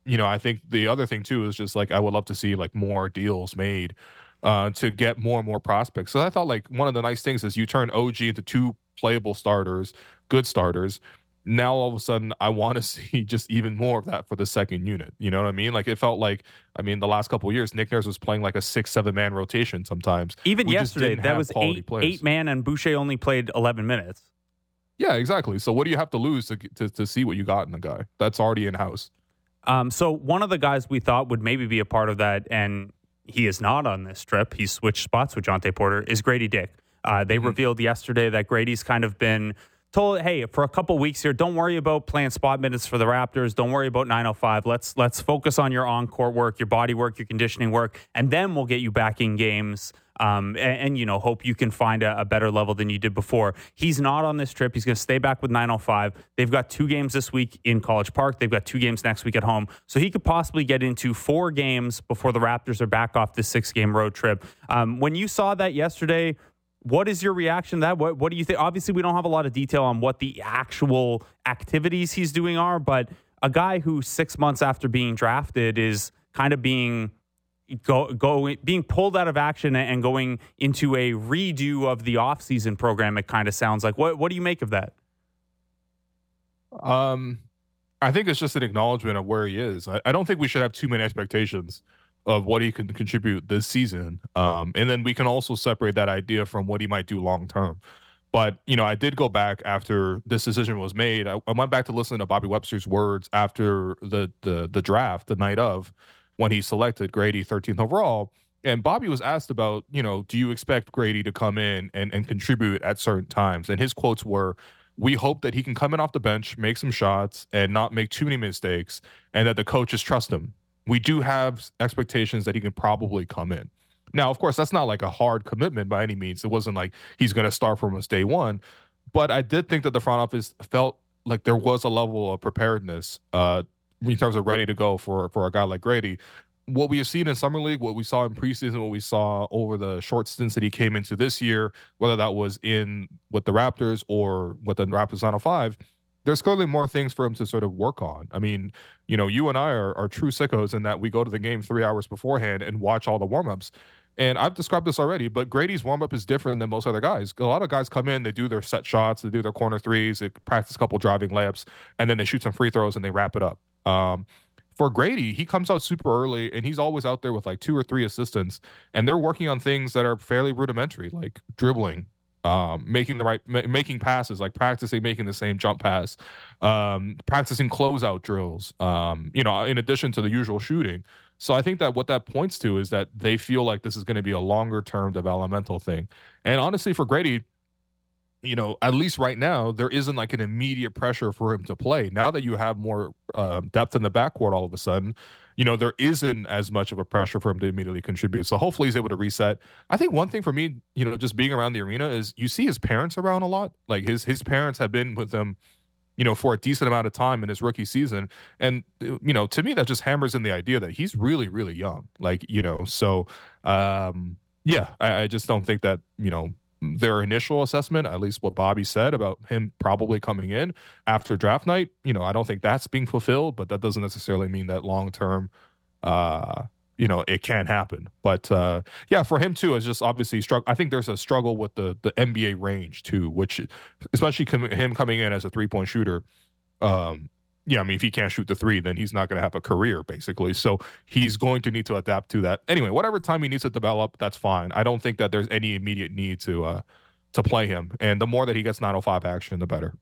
you know, I think the other thing too is just like I would love to see like more deals made uh, to get more and more prospects. So I thought like one of the nice things is you turn OG into two playable starters, good starters. Now all of a sudden I want to see just even more of that for the second unit. You know what I mean? Like it felt like I mean the last couple of years Nick Nurse was playing like a six seven man rotation sometimes. Even We yesterday, that was eight players. eight man, and Boucher only played eleven minutes. Yeah, exactly. So what do you have to lose to to, to see what you got in the guy that's already in house? Um, so one of the guys we thought would maybe be a part of that, and he is not on this trip. He switched spots with Jontay Porter. Is Grady Dick? Uh, they Mm-hmm. revealed yesterday that Grady's kind of been told, "Hey, for a couple weeks here, don't worry about playing spot minutes for the Raptors. Don't worry about 905. Let's let's focus on your on court work, your body work, your conditioning work, and then we'll get you back in games." Um, and, and, you know, hope you can find a, a better level than you did before. He's not on this trip. He's going to stay back with 905. They've got two games this week in College Park. They've got two games next week at home. So he could possibly get into four games before the Raptors are back off this six game road trip. Um, when you saw that yesterday, what is your reaction to that? What, what do you think? Obviously, we don't have a lot of detail on what the actual activities he's doing are, but a guy who six months after being drafted is kind of being go go being pulled out of action and going into a redo of the offseason program it kind of sounds like what what do you make of that Um, I think it's just an acknowledgement of where he is. I, I don't think we should have too many expectations of what he can contribute this season. Um, and then we can also separate that idea from what he might do long term. But you know, I did go back after this decision was made. I, I went back to listen to Bobby Webster's words after the the the draft, the night of, when he selected Grady 13th overall. And Bobby was asked about, you know, do you expect Grady to come in and, and contribute at certain times? And his quotes were, we hope that he can come in off the bench, make some shots, and not make too many mistakes, and that the coaches trust him. We do have expectations that he can probably come in. Now, of course, that's not like a hard commitment by any means. It wasn't like he's going to start from us day one, but I did think that the front office felt like there was a level of preparedness uh, in terms of ready to go for for a guy like Grady. What we have seen in summer league, what we saw in preseason, what we saw over the short stints that he came into this year, whether that was in with the Raptors or with the Raptors 905, there's clearly more things for him to sort of work on. I mean, you know, you and I are, are true sickos in that we go to the game three hours beforehand and watch all the warmups. And I've described this already, but Grady's warm up is different than most other guys. A lot of guys come in, they do their set shots, they do their corner threes, they practice a couple driving layups, and then they shoot some free throws and they wrap it up. Um, for Grady, he comes out super early and he's always out there with like two or three assistants, and they're working on things that are fairly rudimentary, like dribbling, um, making the right ma- making passes, like practicing making the same jump pass, um, practicing closeout drills. Um, you know, in addition to the usual shooting. So I think that what that points to is that they feel like this is going to be a longer term developmental thing. And honestly, for Grady, you know, at least right now, there isn't like an immediate pressure for him to play. Now that you have more uh, depth in the backcourt, all of a sudden, you know, there isn't as much of a pressure for him to immediately contribute. So hopefully he's able to reset. I think one thing for me, you know, just being around the arena is you see his parents around a lot. Like his his parents have been with him you know, for a decent amount of time in his rookie season. And, you know, to me, that just hammers in the idea that he's really, really young. Like, you know, so, um, yeah, I, I just don't think that, you know, their initial assessment, at least what Bobby said about him probably coming in after draft night, you know, I don't think that's being fulfilled, but that doesn't necessarily mean that long term, uh, you know it can happen. But uh, yeah, for him too, it's just obviously struggle. I think there's a struggle with the the NBA range too, which especially com- him coming in as a three point shooter. Um, yeah, I mean, if he can't shoot the three, then he's not going to have a career, basically. So he's going to need to adapt to that. Anyway, whatever time he needs to develop, that's fine. I don't think that there's any immediate need to uh, to play him, and the more that he gets 905 action, the better.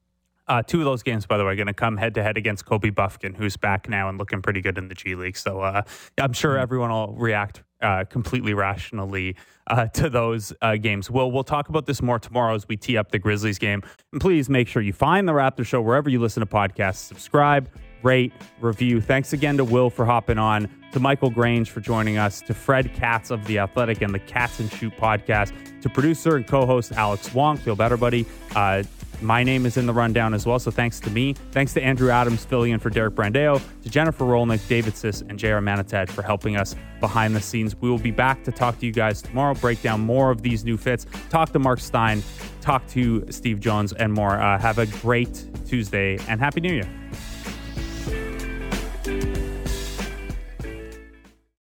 Uh, two of those games, by the way, are going to come head to head against Kobe Bufkin, who's back now and looking pretty good in the G League. So uh, I'm sure mm-hmm. everyone will react uh, completely rationally uh, to those uh, games. We'll we'll talk about this more tomorrow as we tee up the Grizzlies game. And please make sure you find the Raptor Show wherever you listen to podcasts. Subscribe, rate, review. Thanks again to Will for hopping on, to Michael Grange for joining us, to Fred Katz of The Athletic and the Cats and Shoot podcast, to producer and co host Alex Wong. Feel better, buddy. My name is in the rundown as well. So thanks to me. Thanks to Andrew Adams filling in for Derek Brandeo, to Jennifer Rolnick, David Sis, and JR Manatad for helping us behind the scenes. We will be back to talk to you guys tomorrow, break down more of these new fits, talk to Mark Stein, talk to Steve Jones, and more. Uh, have a great Tuesday and Happy New Year.